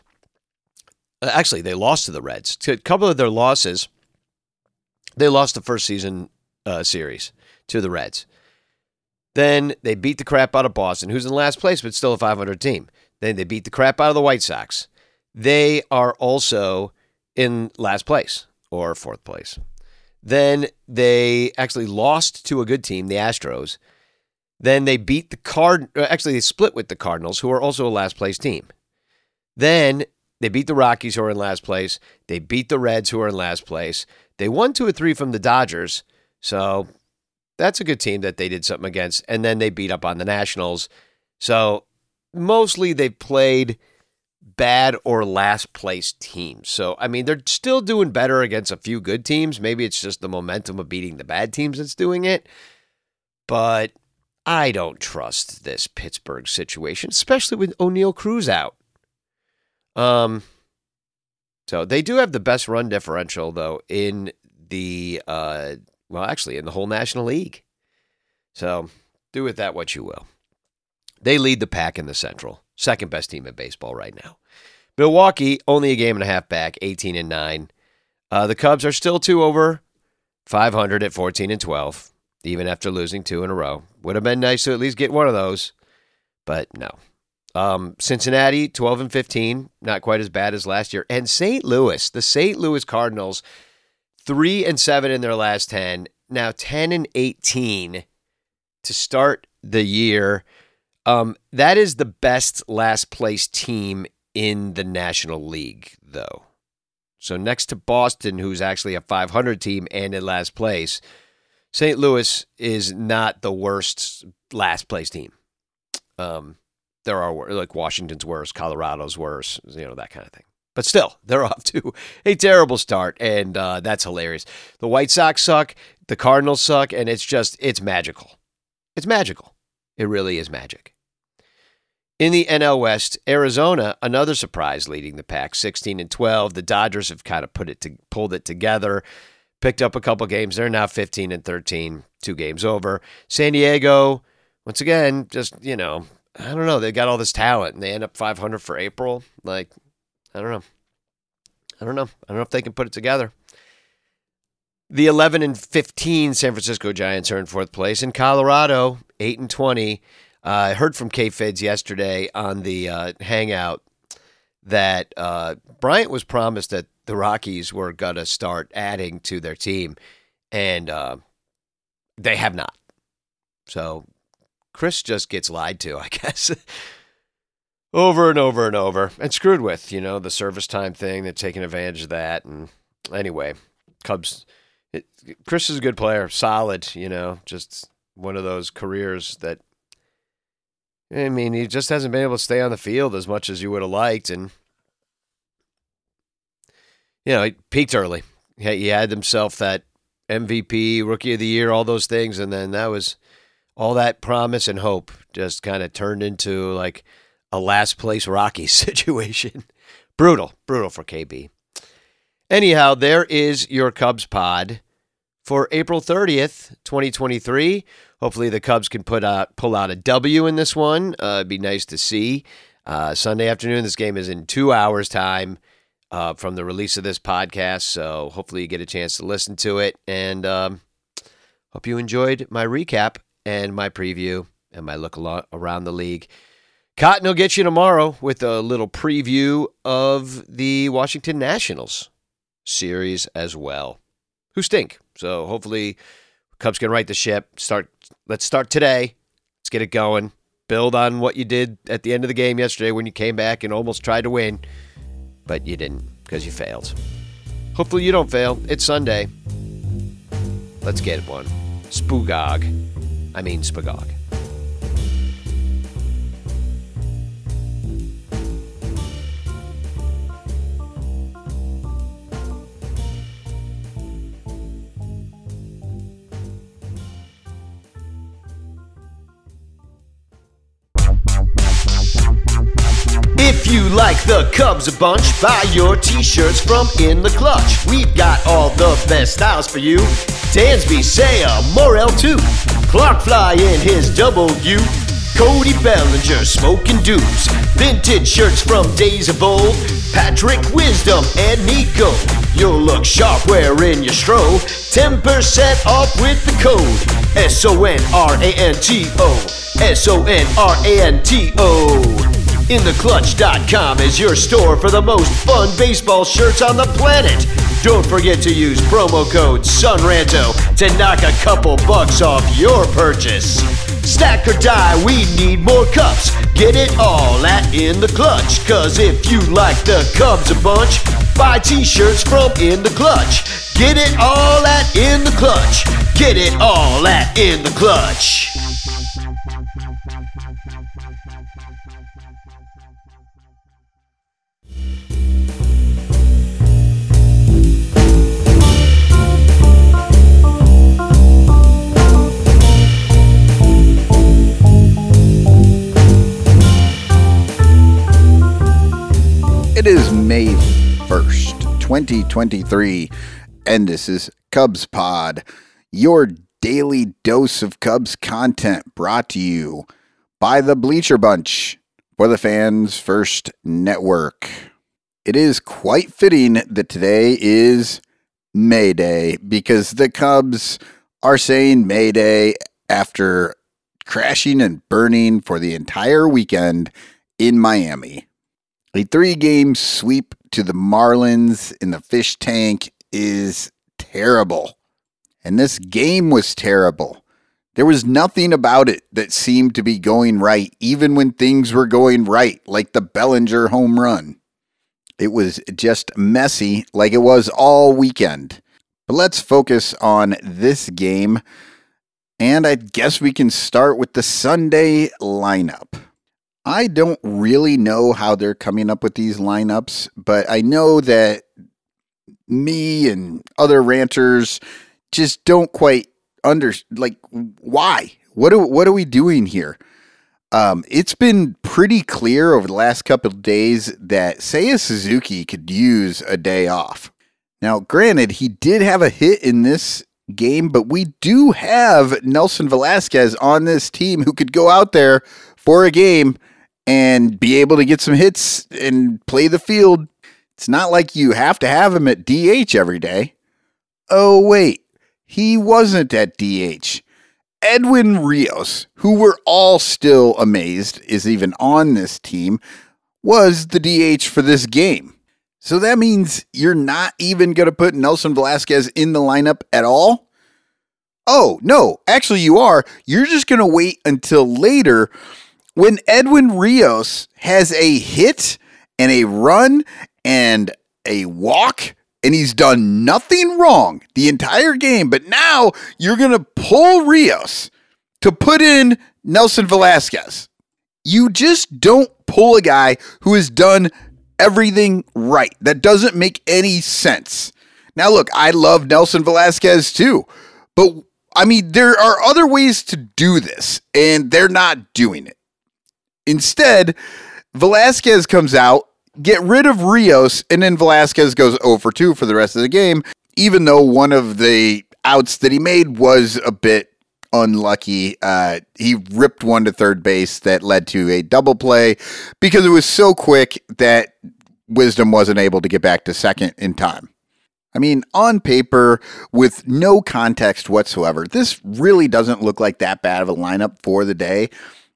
Uh, actually, they lost to the Reds. To a couple of their losses, they lost the first season uh, series to the Reds. Then they beat the crap out of Boston, who's in last place, but still a 500 team. Then they beat the crap out of the White Sox. They are also in last place or fourth place. Then they actually lost to a good team, the Astros. Then they beat the Card. Uh, actually, they split with the Cardinals, who are also a last place team. Then they beat the Rockies, who are in last place. They beat the Reds, who are in last place. They won two or three from the Dodgers. So that's a good team that they did something against. And then they beat up on the Nationals. So mostly they've played bad or last place teams. So, I mean, they're still doing better against a few good teams. Maybe it's just the momentum of beating the bad teams that's doing it. But I don't trust this Pittsburgh situation, especially with Oneil Cruz out. Um, so they do have the best run differential though in the uh, well, actually in the whole National League. So do with that what you will. They lead the pack in the Central, second best team in baseball right now. Milwaukee only a game and a half back, 18 and nine. Uh, the Cubs are still two over 500 at 14 and 12 even after losing two in a row. Would have been nice to at least get one of those, but no. Um, Cincinnati, 12 and 15, not quite as bad as last year. And St. Louis, the St. Louis Cardinals, 3 and 7 in their last 10, now 10 and 18 to start the year. Um, that is the best last place team in the National League, though. So next to Boston, who's actually a 500 team and in last place, St. Louis is not the worst last place team. Um, there are like Washington's worse, Colorado's worse, you know that kind of thing. But still, they're off to a terrible start, and uh, that's hilarious. The White Sox suck, the Cardinals suck, and it's just it's magical. It's magical. It really is magic. In the NL West, Arizona, another surprise leading the pack, 16 and 12. The Dodgers have kind of put it to, pulled it together picked up a couple games. They're now 15 and 13, two games over. San Diego, once again, just, you know, I don't know. They got all this talent and they end up 500 for April. Like, I don't know. I don't know. I don't know if they can put it together. The 11 and 15 San Francisco Giants are in fourth place. In Colorado, 8 and 20. Uh, I heard from K Feds yesterday on the uh, Hangout that uh, Bryant was promised that the Rockies were going to start adding to their team, and uh, they have not. So Kris just gets lied to, I guess. over and over and over and screwed with, you know, the service time thing. They're taking advantage of that. And anyway, Cubs, it, Kris is a good player, solid, you know, just one of those careers that, I mean, he just hasn't been able to stay on the field as much as you would have liked. And, you know, he peaked early. He had himself that MVP, Rookie of the Year, all those things. And then that was all that promise and hope just kind of turned into like, a last place Rockies situation. brutal, brutal for KB. Anyhow, there is your Cubs pod for April 30th, 2023. Hopefully, the Cubs can put out, pull out a W in this one. Uh, it'd be nice to see. Uh, Sunday afternoon, this game is in two hours' time uh, from the release of this podcast. So, hopefully, you get a chance to listen to it. And um, hope you enjoyed my recap and my preview and my look around the league. Cotton will get you tomorrow with a little preview of the Washington Nationals series as well. Who stink? So hopefully Cubs can right the ship. Start let's start today. Let's get it going. Build on what you did at the end of the game yesterday when you came back and almost tried to win, but you didn't because you failed. Hopefully you don't fail. It's Sunday. Let's get one. Spoogog. I mean Spagog. You like the Cubs a bunch, buy your t-shirts from In the Clutch. We've got all the best styles for you. Dansby, Seiya, Morel too. Clark Fly in his U. Cody Bellinger smoking dupes. Vintage shirts from days of old. Patrick Wisdom and Nico. You'll look sharp wearing your stro. 10% off with the code S O N R A N T O. S O N R A N T O. InTheClutch.com is your store for the most fun baseball shirts on the planet. Don't forget to use promo code SONRANTO to knock a couple bucks off your purchase. Stack or die, we need more cups. Get it all at In The Clutch. Cause if you like the Cubs a bunch, buy t-shirts from In The Clutch. Get it all at In The Clutch. Get it all at In The Clutch. 2023, and this is Cubs Pod, your daily dose of Cubs content brought to you by the Bleacher Bunch for the Fans First Network. It is quite fitting that today is May Day because the Cubs are saying May Day after crashing and burning for the entire weekend in Miami. A three game sweep to the Marlins in the fish tank is terrible. And this game was terrible. There was nothing about it that seemed to be going right, even when things were going right, like the Bellinger home run. It was just messy, like it was all weekend. But let's focus on this game. And I guess we can start with the Sunday lineup. I don't really know how they're coming up with these lineups, but I know that me and other ranters just don't quite under like why. What are what are we doing here? Um, it's been pretty clear over the last couple of days that Seiya Suzuki could use a day off. Now, granted, he did have a hit in this game, but we do have Nelson Velazquez on this team who could go out there for a game and be able to get some hits and play the field. It's not like you have to have him at DH every day. Oh, wait, he wasn't at DH. Edwin Rios, who we're all still amazed is even on this team, was the DH for this game. So that means you're not even going to put Nelson Velazquez in the lineup at all? Oh, no, actually, you are. You're just going to wait until later when Edwin Rios has a hit and a run and a walk and he's done nothing wrong the entire game, but now you're going to pull Rios to put in Nelson Velazquez. You just don't pull a guy who has done everything right. That doesn't make any sense. Now, look, I love Nelson Velazquez too, but I mean, there are other ways to do this, and they're not doing it. Instead, Velazquez comes out get rid of Rios, and then Velazquez goes 0 for 2 for the rest of the game, even though one of the outs that he made was a bit unlucky. Uh, he ripped one to third base that led to a double play because it was so quick that Wisdom wasn't able to get back to second in time. I mean, on paper, with no context whatsoever, this really doesn't look like that bad of a lineup for the day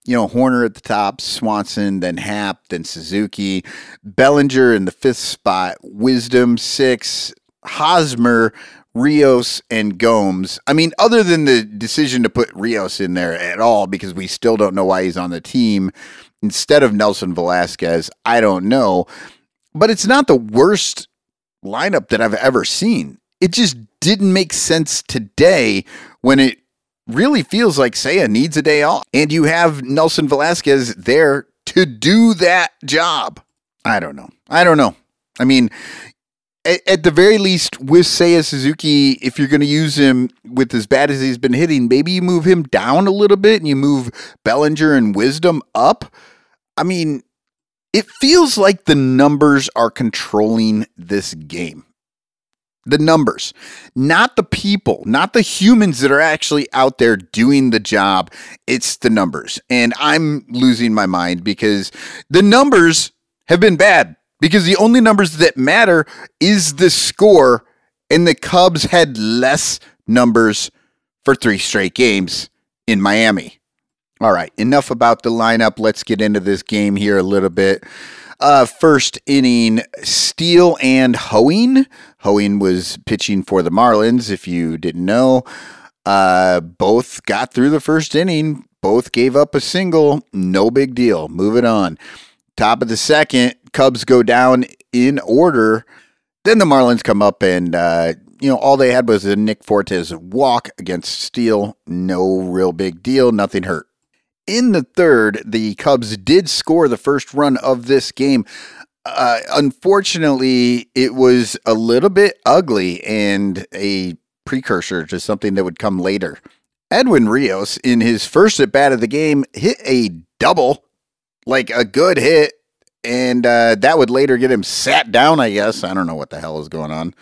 you know, Hoerner at the top, Swanson, then Happ, then Suzuki, Bellinger in the fifth spot, Wisdom six, Hosmer, Rios, and Gomes. I mean, other than the decision to put Rios in there at all, because we still don't know why he's on the team instead of Nelson Velazquez, I don't know. But it's not the worst lineup that I've ever seen. It just didn't make sense today when it really feels like Seiya needs a day off. And you have Nelson Velazquez there to do that job. I don't know. I don't know. I mean, at, at the very least, with Seiya Suzuki, if you're going to use him with as bad as he's been hitting, maybe you move him down a little bit and you move Bellinger and Wisdom up. I mean, it feels like the numbers are controlling this game the numbers, not the people, not the humans that are actually out there doing the job. It's the numbers. And I'm losing my mind because the numbers have been bad because the only numbers that matter is the score. And the Cubs had less numbers for three straight games in Miami. All right, enough about the lineup. Let's get into this game here a little bit. Uh, first inning, Steele and Hoeing. Hoeing was pitching for the Marlins, if you didn't know. Uh, both got through the first inning. Both gave up a single. No big deal. Moving on. Top of the second, Cubs go down in order. Then the Marlins come up and, uh, you know, all they had was a Nick Fortes walk against Steele. No real big deal. Nothing hurt. In the third, the Cubs did score the first run of this game. Uh, unfortunately, it was a little bit ugly and a precursor to something that would come later. Edwin Rios, in his first at bat of the game, hit a double, like a good hit, and uh, that would later get him sat down, I guess. I don't know what the hell is going on.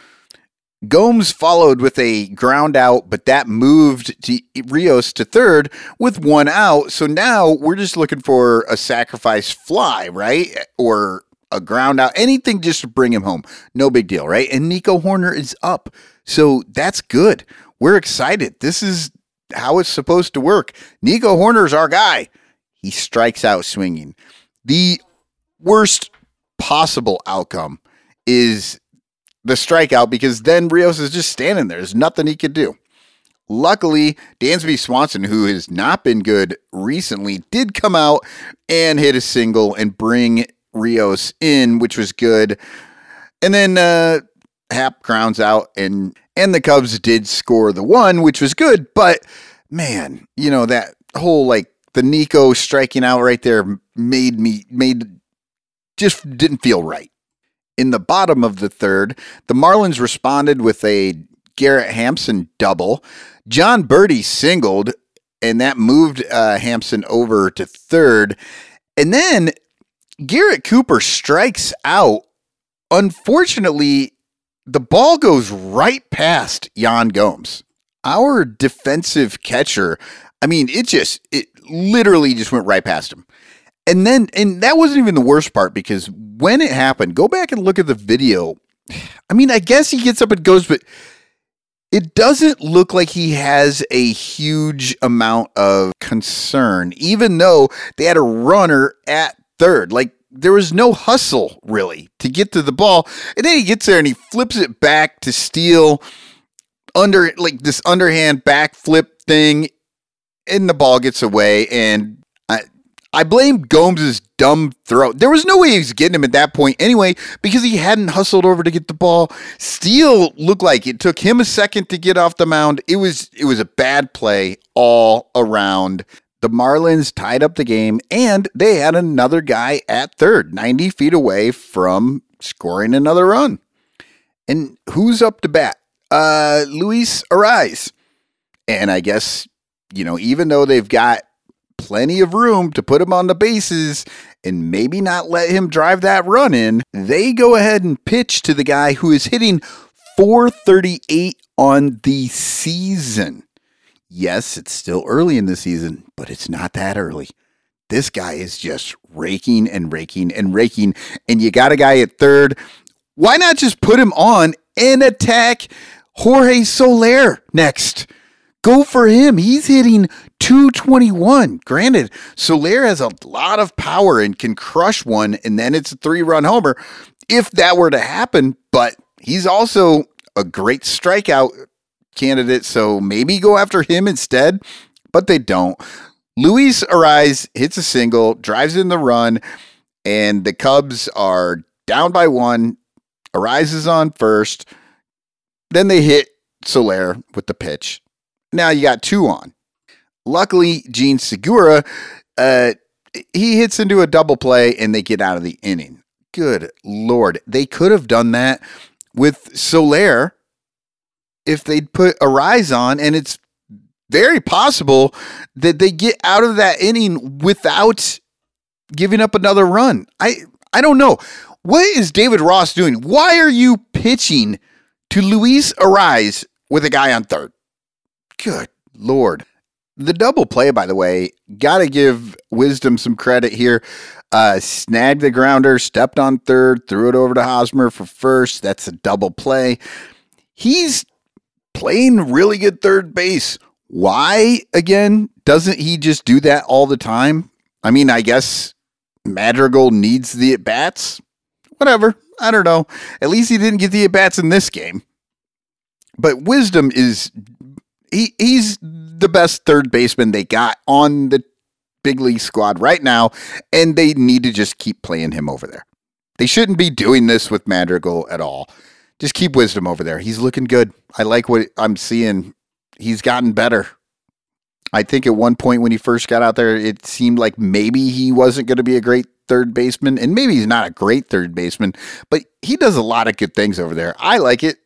Gomes followed with a ground out, but that moved to Rios to third with one out. So now we're just looking for a sacrifice fly, right? Or a ground out, anything just to bring him home. No big deal, right? And Nico Hoerner is up. So that's good. We're excited. This is how it's supposed to work. Nico Hoerner is our guy. He strikes out swinging. The worst possible outcome is the strikeout because then Rios is just standing there. There's nothing he could do. Luckily, Dansby Swanson, who has not been good recently, did come out and hit a single and bring Rios in, which was good. And then uh, Happ grounds out and and the Cubs did score the one, which was good. But man, you know that whole like the Nico striking out right there made me made just didn't feel right. In the bottom of the third, the Marlins responded with a Garrett Hampson double. Jon Berti singled, and that moved uh, Hampson over to third. And then Garrett Cooper strikes out. Unfortunately, the ball goes right past Yan Gomes. Our defensive catcher, I mean, it just, it literally just went right past him. And then, and that wasn't even the worst part because when it happened, go back and look at the video. I mean, I guess he gets up and goes, but it doesn't look like he has a huge amount of concern, even though they had a runner at third. Like there was no hustle really to get to the ball. And then he gets there and he flips it back to Steele under like this underhand backflip thing. And the ball gets away. And I blame Gomes' dumb throw. There was no way he was getting him at that point anyway, because he hadn't hustled over to get the ball. Steele looked like it took him a second to get off the mound. It was it was a bad play all around. The Marlins tied up the game and they had another guy at third, 90 feet away from scoring another run. And who's up to bat? Uh, Luis Arraez. And I guess, you know, even though they've got plenty of room to put him on the bases and maybe not let him drive that run in, they go ahead and pitch to the guy who is hitting 438 on the season. Yes, it's still early in the season, but it's not that early. This guy is just raking and raking and raking, and you got a guy at third. Why not just put him on and attack Jorge Soler next? Go for him. He's hitting 221. Granted, Soler has a lot of power and can crush one, and then it's a three run homer if that were to happen. But he's also a great strikeout candidate, so maybe go after him instead, but they don't. Luis Arraez hits a single, drives in the run, and the Cubs are down by one. Arraez is on first. Then they hit Soler with the pitch. Now you got two on. Luckily, Jean Segura, uh, he hits into a double play and they get out of the inning. Good Lord. They could have done that with Soler if they'd put Arraez on, and it's very possible that they get out of that inning without giving up another run. I I don't know. What is David Ross doing? Why are you pitching to Luis Arraez with a guy on third? Good Lord. The double play, by the way, got to give Wisdom some credit here. Uh, snagged the grounder, stepped on third, threw it over to Hosmer for first. That's a double play. He's playing really good third base. Why, again, doesn't he just do that all the time? I mean, I guess Madrigal needs the at bats. Whatever. I don't know. At least he didn't get the at bats in this game. But Wisdom is he he's the best third baseman they got on the big league squad right now, and they need to just keep playing him over there. They shouldn't be doing this with Madrigal at all. Just keep Wisdom over there. He's looking good. I like what I'm seeing. He's gotten better. I think at one point when he first got out there, it seemed like maybe he wasn't going to be a great third baseman, and maybe he's not a great third baseman, but he does a lot of good things over there. I like it.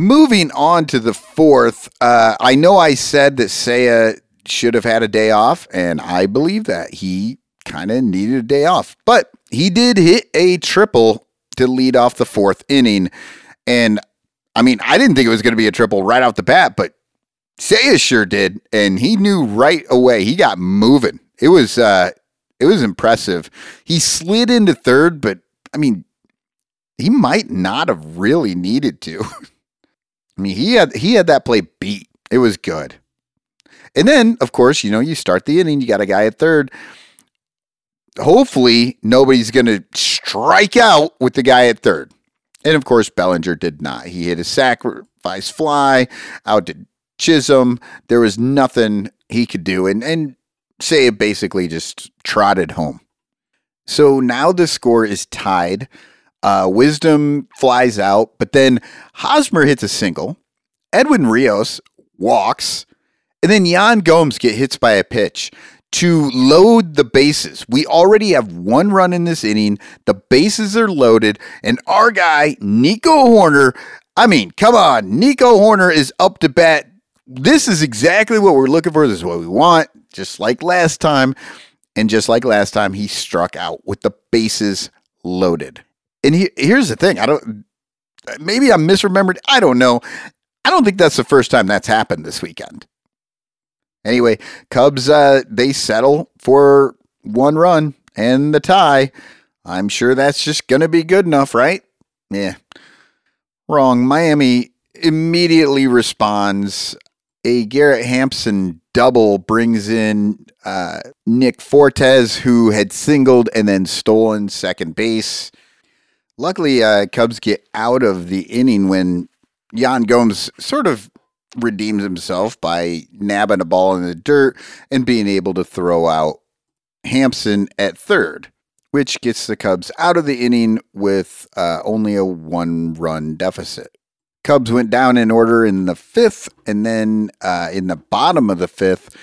Moving on to the fourth, uh, I know I said that Seiya should have had a day off, and I believe that he kind of needed a day off, but he did hit a triple to lead off the fourth inning. And I mean, I didn't think it was going to be a triple right off the bat, but Seiya sure did, and he knew right away. He got moving. It was uh, it was impressive. He slid into third, but I mean, he might not have really needed to. I mean, he had he had that play beat. It was good. And then, of course, you know, you start the inning, you got a guy at third. Hopefully, nobody's going to strike out with the guy at third. And of course, Bellinger did not. He hit a sacrifice fly, out to Chisholm. There was nothing he could do. And, and Seiya basically just trotted home. So now the score is tied. Uh, Wisdom flies out, but then Hosmer hits a single. Edwin Rios walks, and then Yan Gomes get hits by a pitch to load the bases. We already have one run in this inning. The bases are loaded, and our guy, Nico Hoerner, I mean, come on, Nico Hoerner is up to bat. This is exactly what we're looking for. This is what we want, just like last time. And just like last time, he struck out with the bases loaded. And he, here's the thing I don't, maybe I'm misremembered. I don't know. I don't think that's the first time that's happened this weekend. Anyway, Cubs uh, they settle for one run and the tie. I'm sure that's just going to be good enough, right? Yeah. Wrong. Miami immediately responds. A Garrett Hampson double brings in uh, Nick Fortes, who had singled and then stolen second base. Luckily, uh, Cubs get out of the inning when Yan Gomes sort of redeems himself by nabbing a ball in the dirt and being able to throw out Hampson at third, which gets the Cubs out of the inning with uh, only a one run deficit. Cubs went down in order in the fifth, and then uh, in the bottom of the fifth,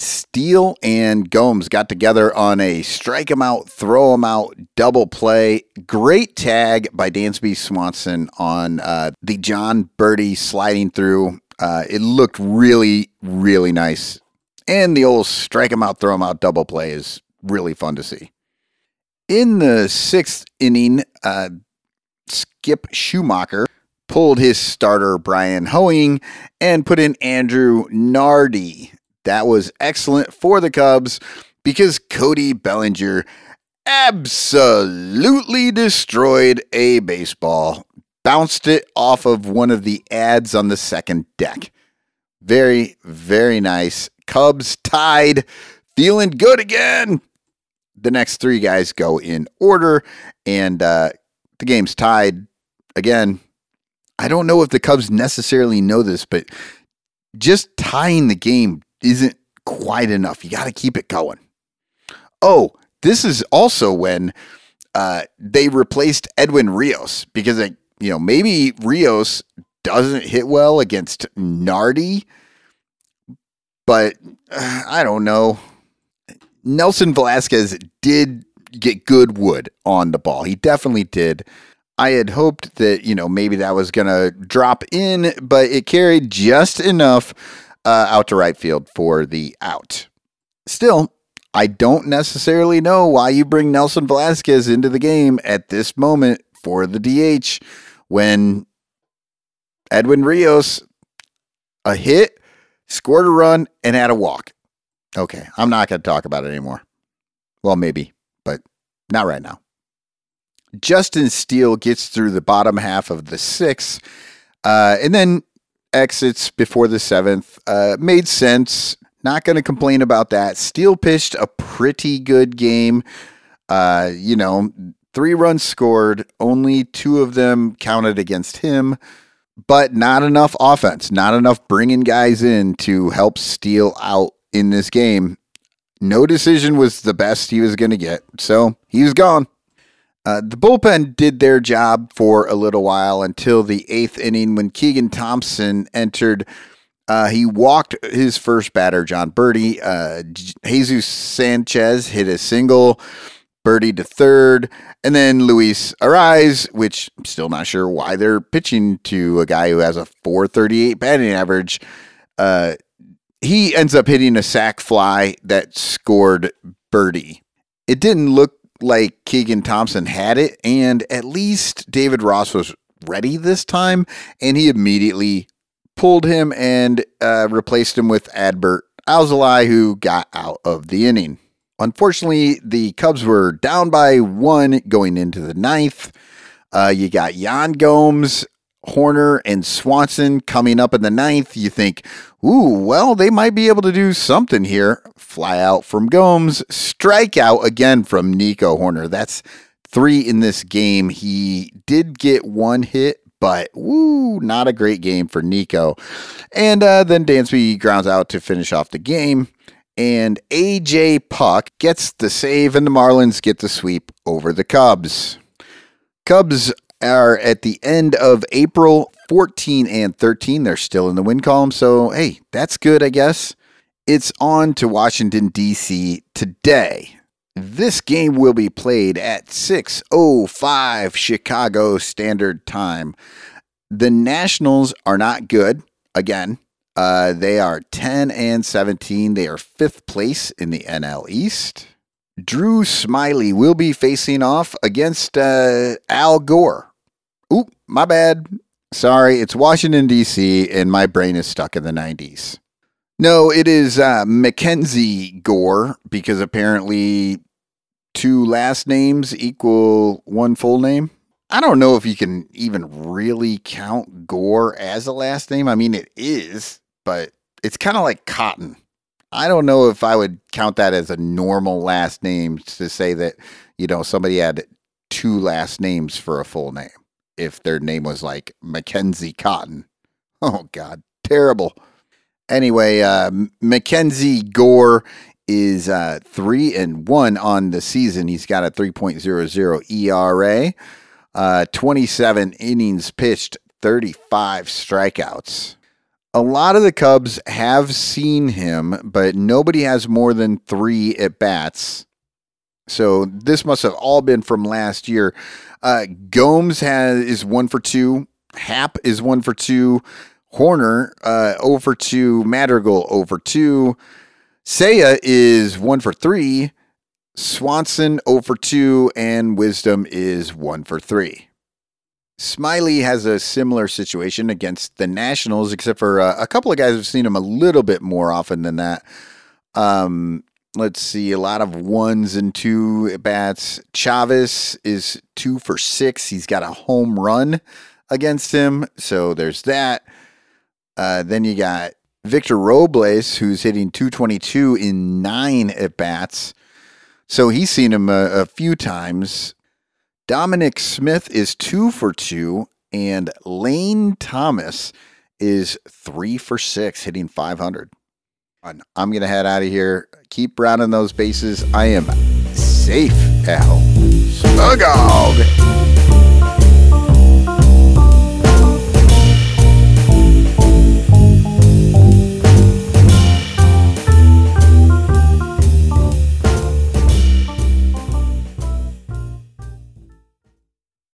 Steele and Gomes got together on a strike him out, throw him out double play. Great tag by Dansby Swanson on uh, the Jon Berti sliding through. Uh, it looked really, really nice. And the old strike him out, throw him out double play is really fun to see. In the sixth inning, uh, Skip Schumaker pulled his starter Bryan Hoeing and put in Andrew Nardi. That was excellent for the Cubs because Cody Bellinger absolutely destroyed a baseball, bounced it off of one of the ads on the second deck. Very, very nice. Cubs tied, feeling good again. The next three guys go in order, and uh, the game's tied again. I don't know if the Cubs necessarily know this, but just tying the game isn't quite enough. You got to keep it going. Oh, this is also when uh, they replaced Edwin Rios because, like, you know, maybe Rios doesn't hit well against Nardi, but uh, I don't know. Nelson Velazquez did get good wood on the ball. He definitely did. I had hoped that, you know, maybe that was going to drop in, but it carried just enough uh, out to right field for the out. Still, I don't necessarily know why you bring Nelson Velazquez into the game at this moment for the DH when Edwin Rios a hit, scored a run, and had a walk. Okay, I'm not going to talk about it anymore. Well, maybe, but not right now. Justin Steele gets through the bottom half of the sixth, uh, and then exits before the seventh. Uh, made sense. Not going to complain about that. Steele pitched a pretty good game. Uh, you know, three runs scored, only two of them counted against him, but not enough offense, not enough bringing guys in to help Steele out in this game. No decision was the best he was going to get, so he was gone. Uh, the bullpen did their job for a little while until the eighth inning when Keegan Thompson entered. Uh, he walked his first batter, Jon Berti. Uh, Jesus Sanchez hit a single, Berti to third, and then Luis Arraez, which I'm still not sure why they're pitching to a guy who has a 438 batting average. Uh, he ends up hitting a sac fly that scored Berti. It didn't look like Keegan Thompson had it, and at least David Ross was ready this time, and he immediately pulled him and uh, replaced him with Adbert Alzolay, who got out of the inning. Unfortunately, the Cubs were down by one going into the ninth. Uh, you got Yan Gomes, Hoerner, and Swanson coming up in the ninth. You think, ooh, well, they might be able to do something here. Fly out from Gomes, strikeout again from Nico Hoerner. That's three in this game. He did get one hit, but woo, not a great game for Nico. And uh, then Dansby grounds out to finish off the game. And AJ Puk gets the save, and the Marlins get the sweep over the Cubs. Cubs are at the end of April 14 and 13. They're still in the win column. So, hey, that's good, I guess. It's on to Washington, D.C. today. This game will be played at 6:05 Chicago Standard Time. The Nationals are not good again. Uh, they are 10 and 17. They are fifth place in the NL East. Drew Smyly will be facing off against uh, Al Gore. Oop, my bad. Sorry, it's Washington, D.C., and my brain is stuck in the 90s. No, it is uh, Mackenzie Gore because apparently two last names equal one full name. I don't know if you can even really count Gore as a last name. I mean, it is, but it's kind of like Cotton. I don't know if I would count that as a normal last name to say that, you know, somebody had two last names for a full name. If their name was like Mackenzie Cotton. Oh, God, terrible. Anyway, uh, Mackenzie Gore is uh, three and one on the season. He's got a 3.00 ERA, uh, 27 innings pitched, 35 strikeouts. A lot of the Cubs have seen him, but nobody has more than three at bats. So this must have all been from last year. Uh, Gomes has is one for two. Happ is one for two. Hoerner uh, over two. Madrigal over two. Seiya is one for three. Swanson over two, and Wisdom is one for three. Smyly has a similar situation against the Nationals, except for uh, a couple of guys have seen him a little bit more often than that. Um, let's see, a lot of ones and two at bats. Chavez is two for six. He's got a home run against him, so there's that. Uh, then you got Victor Robles, who's hitting 222 in nine at bats. So he's seen him a, a few times. Dominic Smith is two for two, and Lane Thomas is three for six, hitting 500. I'm going to head out of here. Keep rounding those bases. I am safe, Al. Smugog.